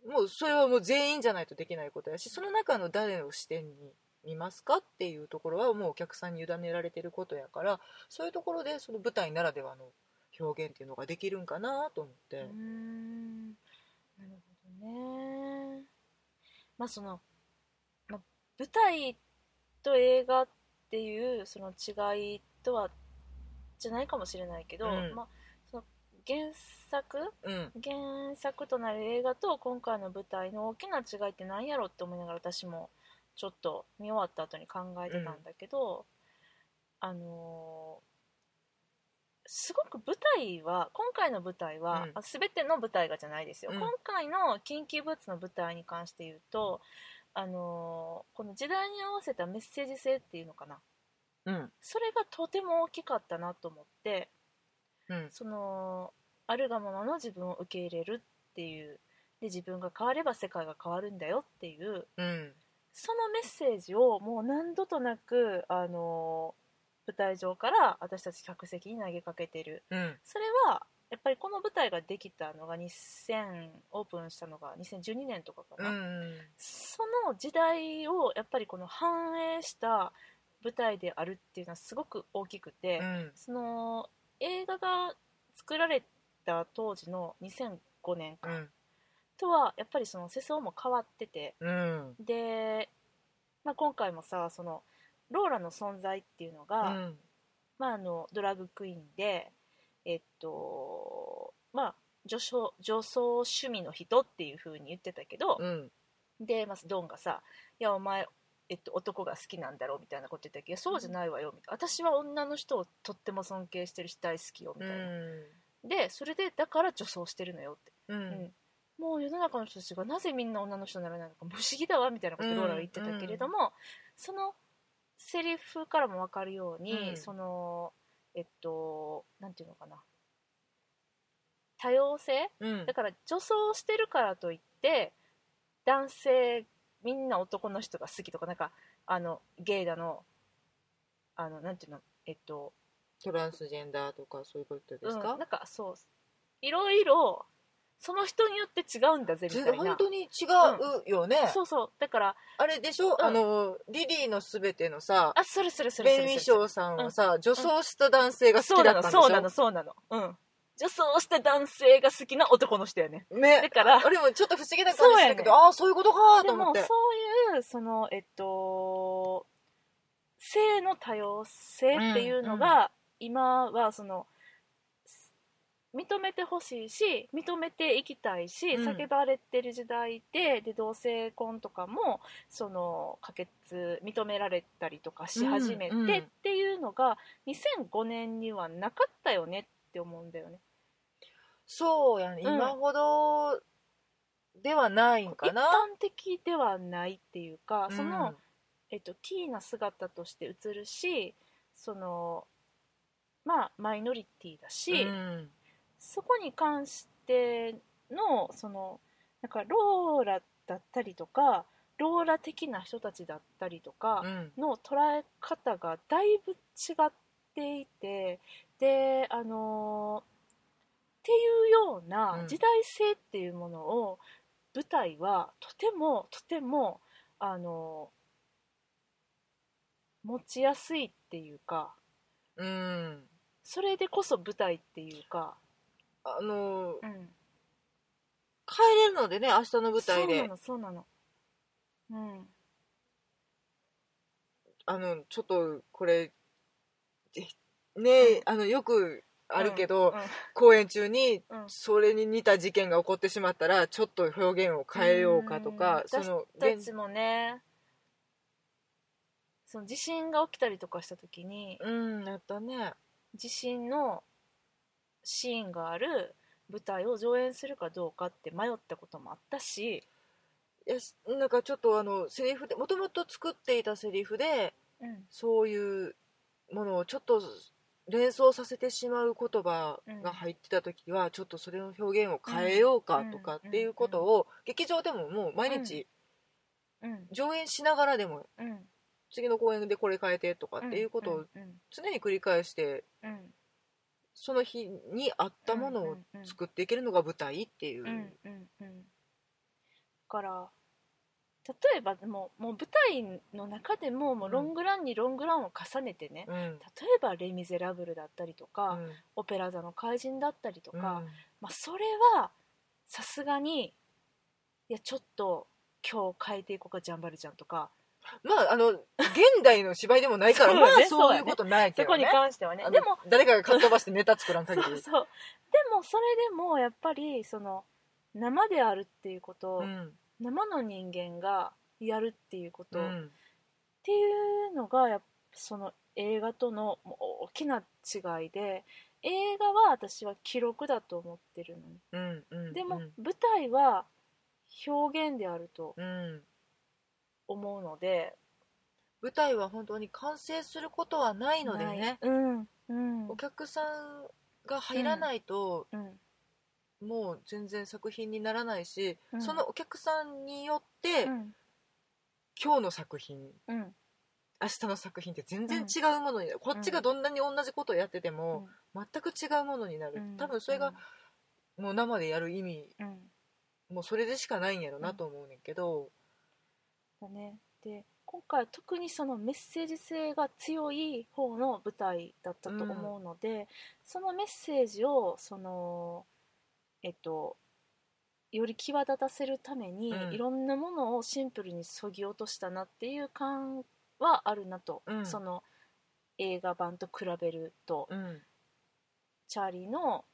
もうそれはもう全員じゃないとできないことやしその中の誰の視点に見ますかっていうところはもうお客さんに委ねられてることやからそういうところでその舞台ならではの表現っていうのができるんかなと思って。うー。ん。なるほどね。まあその、まあ、舞台と映画っていうその違いとはじゃないかもしれないけど、うん。まあその原作？うん。原作となる映画と今回の舞台の大きな違いって何やろって思いながら私もちょっと見終わった後に考えてたんだけど、あのーすごく舞台は今回の舞台は、うん。あ全ての舞台がじゃないですよ、うん。今回の「キンキーブーツ」の舞台に関して言うと、あのーこの時代に合わせたメッセージ性っていうのかな。うん。それがとても大きかったなと思ってうん。そのあるがままの自分を受け入れるっていうで自分が変われば世界が変わるんだよっていううん。そのメッセージをもう何度となくあの舞台上から私たち客席に投げかけてる。うん。それはやっぱりこの舞台ができたのが2000オープンしたのが2012年とかかうな、ん。その時代をやっぱりこの反映した舞台であるっていうのはすごく大きくて、うん。その映画が作られた当時の2005年か、うん。とはやっぱりその世相も変わっててうん。で、まあ、今回もさそのローラの存在っていうのが、うん。まあ、あのドラッグクイーンでえっとまあ女装女装趣味の人っていう風に言ってたけど、うん。で、まあ、ドンがさ「いやお前、えっと、男が好きなんだろ」みたいなこと言ったけど「そうじゃないわよ」みたいな「私は女の人をとっても尊敬してるし大好きよ」みうたいな、ん。でそれでだから女装してるのよって、ううん。んもう世の中の人たちがなぜみんな女の人にならないのか不思議だわみたいなことローラが言ってたけれども、そのセリフからも分かるように、うん。そのえっとなんていうのかな。多様性？うん。だから女装してるからといって男性みんな男の人が好きとかなんかあのゲイだのあのなんていうの？えっとトランスジェンダーとかそういうことですか？うん、なんかそういろいろその人によって違うんだぜみ全たいな。然本当に違うよね、そうそう。だからあれでしょ、うん。あのリリーのすべてのさあそれそれそれそベン・ウィショーさんはさ、女装した男性が好きだったんでしょ？そうなのそうなのうん。女装した男性が好きな男の人やね。ね。だからあれもちょっと不思議な感じしたけど、そうやああそういうことかでと思って。もそういうそのえっと性の多様性っていうのが、今はその認めてほしいし認めていきたいし、うん。叫ばれてる時代でで同性婚とかもその可決認められたりとかし始めて、うんうん。っていうのが2005年にはなかったよねって思うんだよね。そうやね、うん。今ほどではないんか一な般的ではないっていうか、そのうんえっと、ティーな姿として映るしそのまあマイノリティだし、うんそこに関してのそのなんかローラだったりとかローラ的な人たちだったりとかうん。の捉え方がだいぶ違っていてであのっていうようなうん。時代性っていうものを舞台はとてもとてもあの持ちやすいっていうかうん。それでこそ舞台っていうか、あのうん、帰れるのでね明日の舞台で。そうなのそうなの。うん。あのちょっとこれえね、うん。あのよくあるけど、うん公演中にうん。それに似た事件が起こってしまったらちょっと表現を変えようかとか、うん。その現私たちもねその地震が起きたりとかした時にうんやったね。地震のシーンがある舞台を上演するかどうかって迷ったこともあったし、いやしなんかちょっとあのセリフでもともと作っていたセリフでうん。そういうものをちょっと連想させてしまう言葉が入ってた時は、ちょっとそれの表現を変えようかとかっていうことを、劇場でももう毎日うん。上演しながらでもうん。次の公演でこれ変えてとかっていうことをうん。常に繰り返してうんその日に合ったものを作っていけるのが舞台っていう、うんうんうんうん。だから例えばもうもう舞台の中でももうロングランにロングランを重ねてね、うん。例えば「レ・ミゼラブル」だったりとか、うん。オペラ座の怪人だったりとか、うん。まあ、それはさすがにいやちょっと今日変えていこうかジャンバルちゃんとかまああの現代の芝居でもないからそうねあそういうことないけそこに関してはね。あのでも誰かがかっ飛ばしてネタ作らん そうそう。でもそれでもやっぱりその生であるっていうこと、うん。生の人間がやるっていうこと、っうん。ていうのがやっぱその映画とのもう大きな違いで映画は私は記録だと思ってるのにうんうんでもうん舞台は表現であると。うん思うので。舞台は本当に完成することはないのでね。うんうん。お客さんが入らないと、うんもう全然作品にならないし、うん。そのお客さんによって、うん。今日の作品うん。明日の作品って全然違うものになる、こっちがどんなに同じことをやってても、全く違うものになる、うん。多分それがもう生でやる意味うん。もうそれでしかないんやろなと思うねんけど、だね。で今回は特にそのメッセージ性が強い方の舞台だったと思うので、そのメッセージをそのえっとより際立たせるために、うん。いろんなものをシンプルにそぎ落としたなっていう感はあるなと、うん。その映画版と比べると、うん。チャーリーの、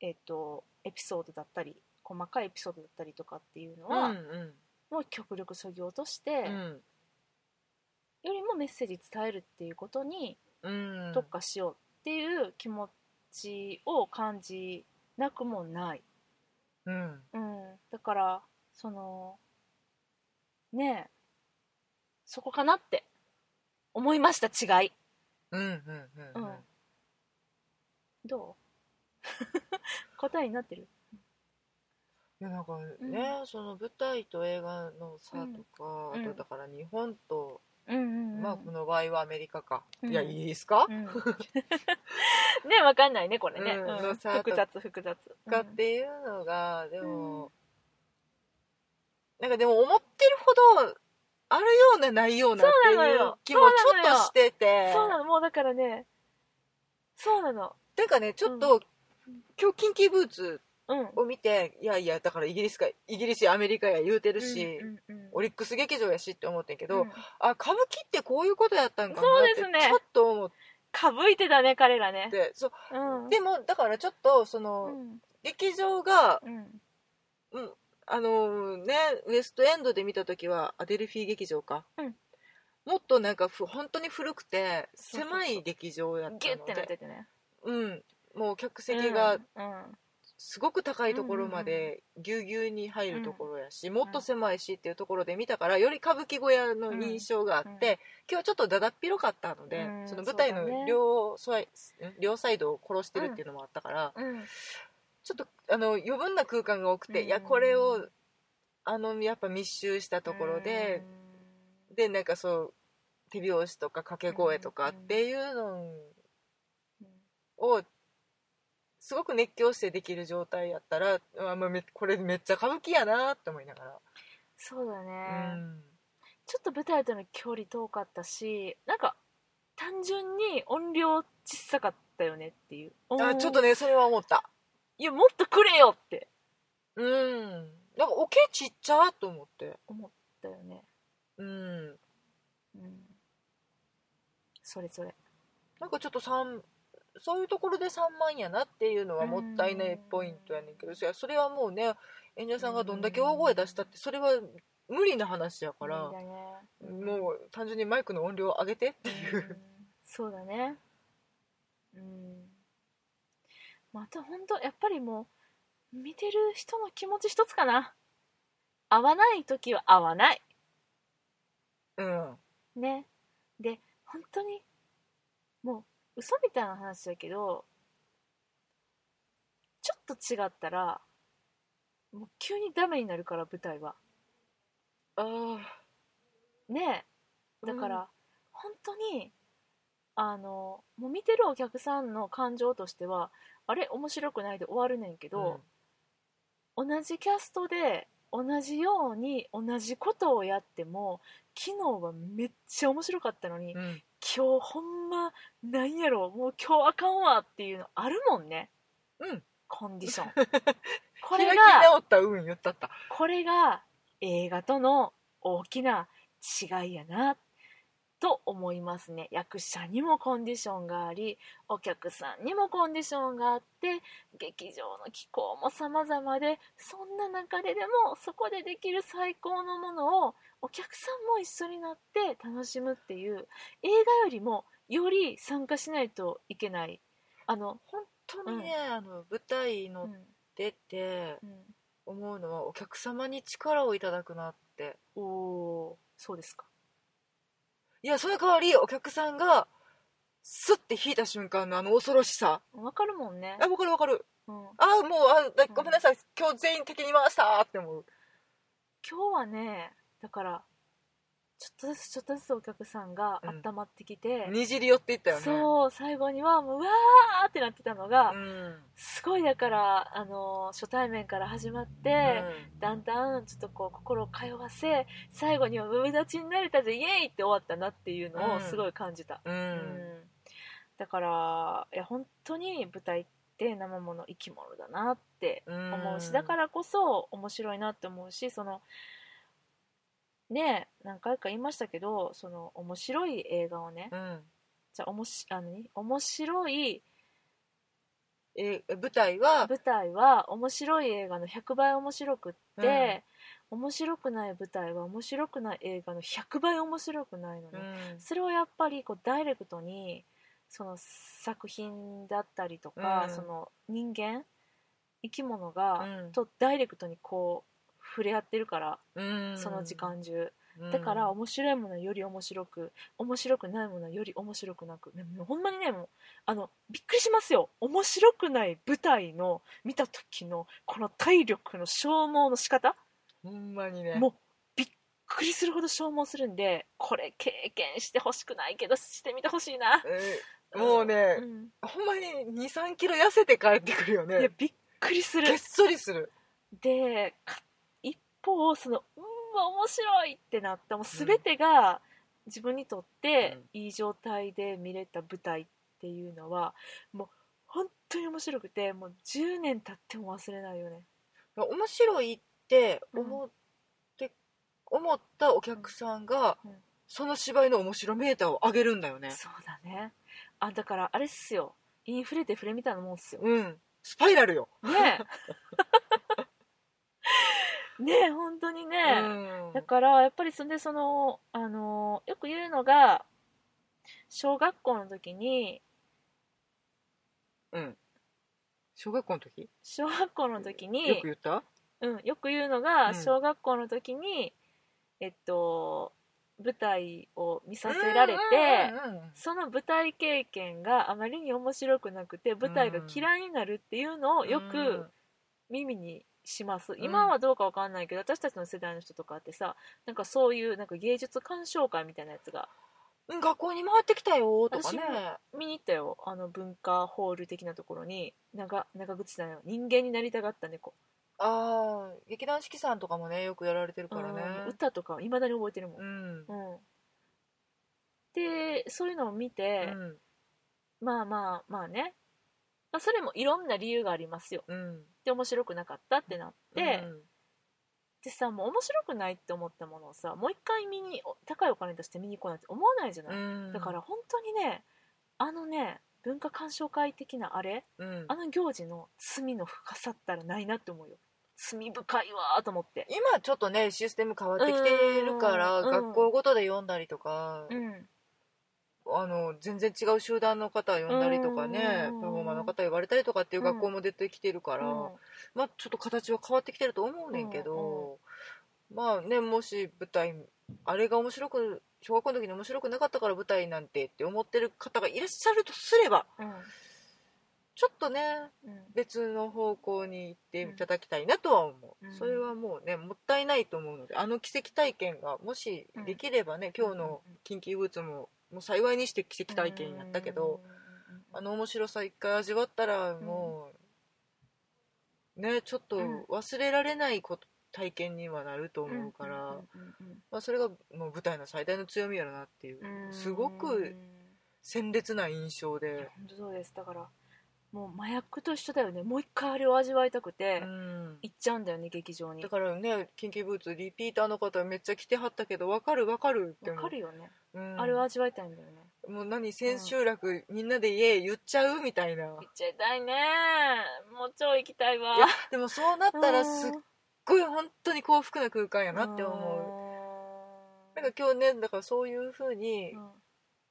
えっと、エピソードだったり細かいエピソードだったりとかっていうのうんは、もう極力そぎ落として、うん。よりもメッセージ伝えるっていうことにうん。特化しようっていう気持ちを感じなくもない、うん。うん、だからそのねえそこかなって思いました違い。うんうんうんうん。うん。どう？答えになってる？いやなんかね、その舞台と映画の差とか、うん。あとだから日本と、うんうんうん。まあこの場合はアメリカか、うん。いやイギリスか、うん。ねわかんないねこれね、うんうん。複雑複雑。かっていうのがでも、なんかでも思ってるほどあるようなないようなってそうなのいうよ気もちょっとしてて。そうなの。もうだからね。そうなの。てかねちょっと、今日キンキーブーツうんを見ていやいやだからイギリスかイギリスやアメリカや言うてるし、オリックス劇場やしって思ってんけど、うん。あ歌舞伎ってこういうことやったんかなってそうですね。ちょっと思っかぶいてたね彼らね。てそう。うん。でもだからちょっとその、うん。劇場が、うん。うん、あのねウエストエンドで見た時はアデルフィー劇場か、うん。もっとなんかふ本当に古くて狭い劇場やったので。ギュッてなっててね。うん、もう客席がすごく高いところまでぎゅうぎゅうに入るところやし、もっと狭いしっていうところで見たからより歌舞伎小屋の印象があって、今日はちょっとだだっ広かったので、うん。その舞台の両,、サイ両サイドを殺してるっていうのもあったから、うん。ちょっとあの余分な空間が多くて、うん。いやこれをあのやっぱ密集したところで、でなんかそう手拍子とか掛け声とかっていうのうん。をすごく熱狂してできる状態やったらあ、まあ、めこれめっちゃ歌舞伎やなって思いながそうだね、ら、うん。ちょっと舞台との距離遠かったしなんか単純に音量小さかったよねっていう。あちょっとねそれは思った。いやもっとくれよって。うん。なんかおけちっちゃと思って。思ったよね。うん。うん。それそれ。なんかちょっと3そういうところで3万やなっていうのはもったいないポイントやねんけどそれはもうね演者さんがどんだけ大声出したってそれは無理な話やからね。もう単純にマイクの音量を上げてっていう。うん。そうだね。うん。また本当やっぱりもう見てる人の気持ち一つかな。合わない時は合わない。うん。ね。で本当にもう嘘みたいな話だけどちょっと違ったらもう急にダメになるから舞台は。あねえ。だから、本当にあのもう見てるお客さんの感情としてはあれ面白くないで終わるねんけあど、同じキャストで同じように同じことをやっても昨日はめっちゃ面白かったのに、うんうん今日ほんまなんやろ。もう今日あかんわっていうのあるもんね。うん。コンディション。これが直ったうん言ったった。これが映画との大きな違いやなと思いますね。役者にもコンディションがありお客さんにもコンディションがあって劇場の気候も様々でそんな中ででもそこでできる最高のものをお客さんも一緒になって楽しむっていう映画よりもより参加しないといけない。あの本当にね、あの舞台のうん出てうん。思うのはお客様に力をいただくなって。おおーそうですか。いやその代わりお客さんがスッて引いた瞬間のあの恐ろしさ。わかるもんね。あ分かる分かる。うん。あもうあだごめんなさい。今日全員敵に回したって思う。今日はねだからちょっとずつちょっとずつお客さんがうん。温まってきて、にじり寄っていったよね。そう最後にはもううわーってなってたのが、うん。すごいだから、あのー初対面から始まって、だんだんちょっとこう心を通わせ最後には上立ちになれたぜイエーイって終わったなっていうのをすごい感じた、うん、うん。だからいや本当に舞台って生もの生き物だなってうん思うし、だからこそ面白いなって思うしそのねえ何回か言いましたけどその面白い映画をね、うん。じゃあおもしあの何？面白いえ舞台は？舞台は面白い映画の100倍面白くって、面白くない舞台は面白くない映画の100倍面白くないのね、うん。それをやっぱりこうダイレクトにその作品だったりとか、うん。その人間生き物が、うん。とダイレクトにこう触れ合ってるから、うん。その時間中。うん。だから面白いものはより面白く面白くないものはより面白くなく。ねもうほんまにねもうあのびっくりしますよ。面白くない舞台の見た時のこの体力の消耗の仕方。ほんまにね。もうびっくりするほど消耗するんでこれ経験してほしくないけどしてみてほしいな、えーもうね、うん。ほんまに23キロ痩せて帰ってくるよいやねびっくりする。げっそりする。でか一方そのうんわ面白いってなったもう全てが自分にとっていい状態で見れた舞台っていうのはもう本当に面白くてもう10年経っても忘れないよね。面白いって思って、思ったお客さんが、うん。その芝居の面白メーターを上げるんだよね。そうだね。あだからあれっすよ。インフレデフレみたいなもんっすよ。うん。スパイラルよ、ねえ ねえ本当にね、うん。だからやっぱりそんでそのあのよく言うのが小学校の時にうん。小学校の時？小学校の時によく言った？うん、よく言うのが、うん。小学校の時にえっと舞台を見させられて、うんうんうんその舞台経験があまりに面白くなくて舞台が嫌いになるっていうのをよく耳にします、今はどうかわかんないけど私たちの世代の人とかってさなんかそういうなんか芸術鑑賞会みたいなやつが。うん学校に回ってきたよとかね。見に行ったよ。あの文化ホール的なところに。長長渕さんよ。人間になりたがった猫。ああ劇団四季さんとかもねよくやられてるからね。うん歌とかいまだに覚えてるもん、うん。うん。でそういうのを見て、うん。まあまあまあね、まあ、それもいろんな理由がありますよ。うん。で面白くなかったってなって、うん。でさもう面白くないって思ったものをさもう一回見にお高いお金出して見に行こうなんて思わないじゃない、うん。だから本当にねあのね文化鑑賞会的なあれうん。あの行事の罪の深さったらないなって思うよ。罪深いわーと思って。今ちょっとねシステム変わってきてるからうん。学校ごとで読んだりとか。うんあの全然違う集団の方呼んだりとかねうん。パフォーマーの方呼ばれたりとかっていう学校も出てきてるから、うん。まあちょっと形は変わってきてると思うねんけど、まあねもし舞台あれが面白く小学校の時に面白くなかったから舞台なんてって思ってる方がいらっしゃるとすればうん。ちょっとねうん。別の方向に行っていただきたいなとは思う、うん。それはもうねもったいないと思うのであの奇跡体験がもしできればね、今日のキンキーブーツももう幸いにして奇跡体験やったけど、あの面白さ一回味わったらもう、ねちょっと忘れられないこと体験にはなると思うから、まあ、それがもう舞台の最大の強みやろなっていうすごく鮮烈な印象で、本当そうです。だからもう麻薬と一緒だよね。もう一回あれを味わいたくてうん。行っちゃうんだよね劇場に。だからねキンキーブーツリピーターの方めっちゃ来てはったけど分かる分かるってわ思う。かるよね、うん。あれを味わいたいんだよね。もう何千秋楽、みんなで家言っちゃうみたいな。行っちゃいたいね。もう超行きたいわ。いやでもそうなったらすっうんごい本当に幸福な空間やなって思う。なんか今日ねだからそういう風にうん。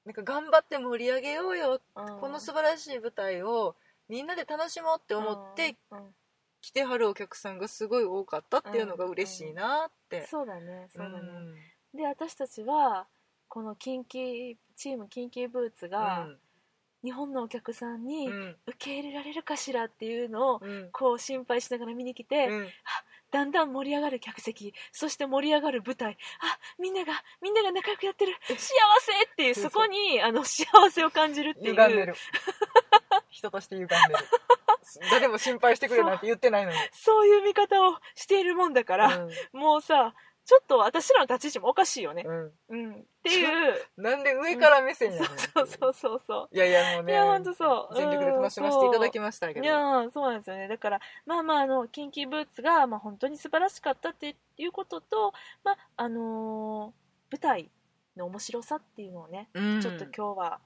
なんか頑張って盛り上げようよ。うん。この素晴らしい舞台をみんなで楽しもうって思ってうんうん。来てはるお客さんがすごい多かったっていうのが嬉しいなって。そうだねそうだね、ん。で私たちはこのキンキーチームキンキーブーツが日本のお客さんにうん。受け入れられるかしらっていうのをうん。こう心配しながら見に来て、うん。だんだん盛り上がる客席そして盛り上がる舞台あみんながみんなが仲良くやってる幸せっていうそこにあの幸せを感じるっていう人として歪んでる。誰も心配してくれなんて言ってないのに。そういう見方をしているもんだから、もうさちょっと私らの立ち位置もおかしいよね、うん。うん、っていう。うんなんで上から目線やねんそうそうそうそいやいやもうねういやほんとそう。全力で楽しませていただきましたけど。いやーそうなんですよね。だからまあまああのキンキーブーツが、まあ、本当に素晴らしかったっていうこととまああのー舞台の面白さっていうのをね、うん。ちょっと今日は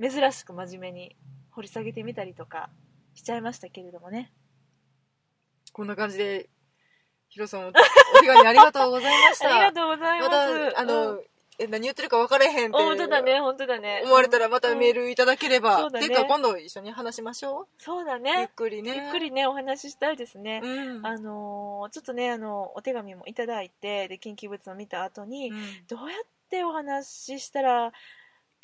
珍しく真面目に掘り下げてみたりとかしちゃいましたけれどもね。こんな感じでヒロさんおお手紙ありがとうございました。ありがとうございまますたあの、うん。え何言ってるか分からへんって本当だね本当だね。思われたらまたうん。メールいただければ、そうだね。っていうか今度一緒に話しましょう、そうだね。ゆっくりね。ゆっくりねお話ししたいですね、うん。あのーちょっとねあのお手紙もいただいてで近畿物を見た後に、うん。どうやってお話ししたら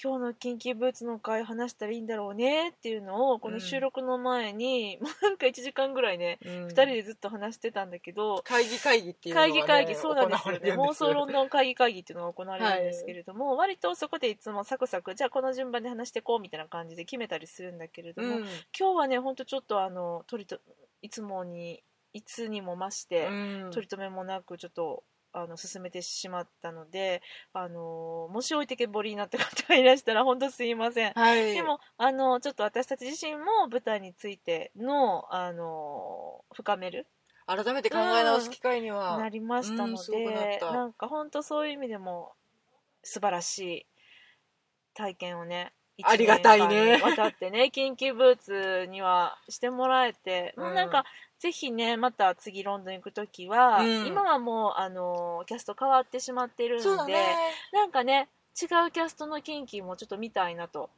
今日の近畿ブーツの会話したらいいんだろうねっていうのをこの収録の前に、もうなんか1時間ぐらいね、うん。2人でずっと話してたんだけど会議会議っていうのが、ね、会議会議そうなんですよね。妄想論論会議会議っていうのが行われるんですけれども、割とそこでいつもサクサクじゃあこの順番で話していこうみたいな感じで決めたりするんだけれども、うん。今日はねほんとちょっとあの取りといつもにいつにも増して、うん。取り留めもなくちょっとあの進めてしまったので、あのもし置いてけぼりになった方がいらしたら本当すいません。はい。でもあのちょっと私たち自身も舞台についてのあの深める。改めて考え直す機会には、なりましたのうんなんか本当そういう意味でも素晴らしい体験をねありがたいね。一年間にわたってね近畿ブーツにはしてもらえて、もうなんうんかぜひねまた次ロンドン行く時は、うん。今はもうあのキャスト変わってしまってるんでね。なんかね違うキャストの近畿もちょっと見たいなと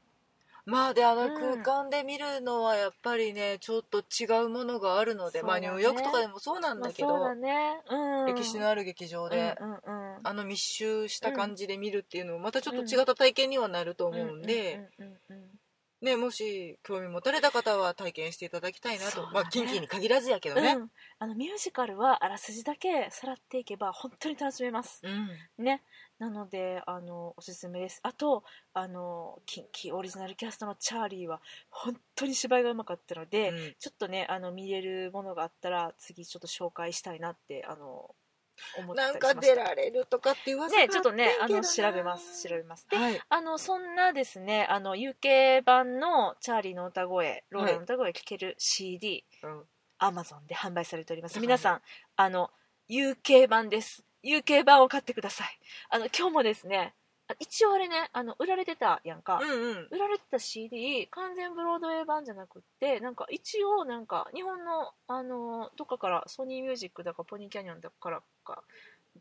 まあであのうん。空間で見るのはやっぱりねちょっと違うものがあるので、まあニューヨークとかでもそうなんまあだけど、ね。うん。歴史のある劇場で、うんうんうん。あの密集した感じで見るっていうのもまたちょっと違った体験にはなると思うんで、ね、もし興味持たれた方は体験していただきたいなと、ね。まあキンキに限らずやけどね、うん。あのミュージカルはあらすじだけさらっていけば本当に楽しめます。うん。ねなのであのおすすめです。あとあのキンキオリジナルキャストのチャーリーは本当に芝居がうまかったので、うん。ちょっとねあの見れるものがあったら次ちょっと紹介したいなってあの思ったなんか出られるとかって噂がね。ちょっとねあの調べます。調べます。ではい。あのそんなですねあの UK 版のチャーリーの歌声ローラの歌声聴ける CD、うんアマゾンで販売されております。はい。皆さんあの UK 版です UK 版を買ってください。あの今日もですねあ一応あれねあの売られてたやんか、うんうん。売られてた CD 完全ブロードウェイ版じゃなくってなんか一応なんか日本のあのどっかからソニーミュージックだかポニーキャニオンだからか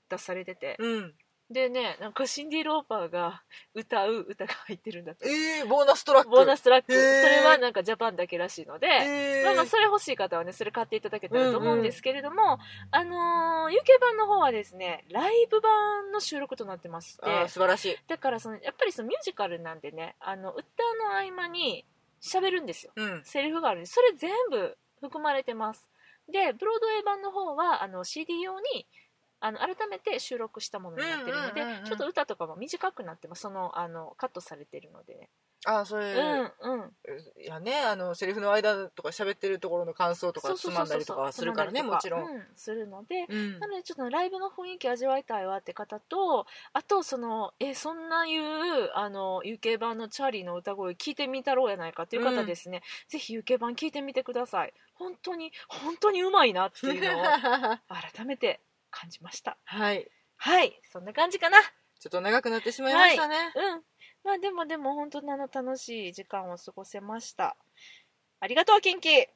出されてて、うんでねなんかシンディ・ローパーが歌う歌が入ってるんだって。えー、ボーナストラック。ボーナストラック。そへー。れはなんかジャパンだけらしいので、えー。まあ、まあそれ欲しい方はねそれ買っていただけたらと思うんですけれども、あのー UK 版の方はですねライブ版の収録となってまして。素晴らしい。だからそのやっぱりそのミュージカルなんでねあの歌の合間に喋るんですよ。うん。セリフがあるんですそれ全部含まれてます。でブロードウェイ版の方はあの CD 用にあの改めて収録したものになってるので、うんうんうんうんちょっと歌とかも短くなってますそのあのカットされてるので。ね、あーそれ、うんうん。いやねあのセリフの間とか喋ってるところの感想とかつまんだりとかはするからねもちろん、うん、するので、うん。なのでちょっとライブの雰囲気味わいたいわって方とあとそのえそんないうあの UK 版のチャーリーの歌声聞いてみたろうやないかっていう方ですね、ぜひ UK 版聞いてみてください。本当に本当にうまいなっていうのを 改めて感じました。はい。はい。そんな感じかな。ちょっと長くなってしまいましたね、うん。まあでもでも本当にあの楽しい時間を過ごせました。ありがとうキンキ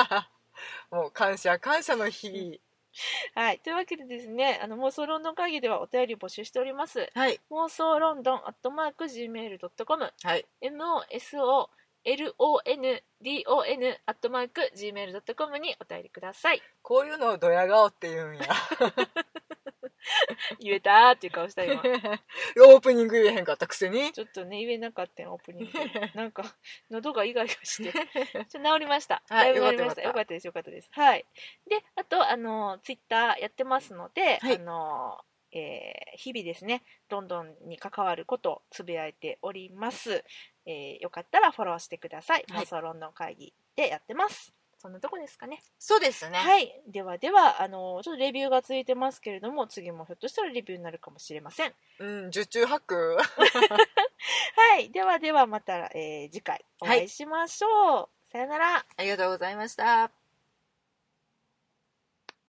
もう感謝感謝の日。はい。というわけでですねあの妄想ロンドン会議ではお便り募集しております。々はい。妄想ロンドンアットマーク Gmail.com はい MOSOLONDON アットマーク Gmail.com にお便りください。こういうのをドヤ顔って言うんや。言えたーっていう顔した今。オープニング言えへんかったくせに。ちょっとね言えなかったよオープニング。なんか喉がイガイガして。ちょ治りました。はいだいぶ治りました。よかったよかった。ですよかったです。はい。であとあのツイッターやってますので、はい。あのえー日々ですねロンドンに関わることをつぶやいております、えーよかったらフォローしてください、はい。妄想ロンドン会議でやってます。そんなとこですかね。そうですね。はい。ではではあのちょっとレビューがついてますけれども次もひょっとしたらレビューになるかもしれません。うん受注ハックはい。ではではまた、えー次回お会いしましょう。さよなら。ありがとうございました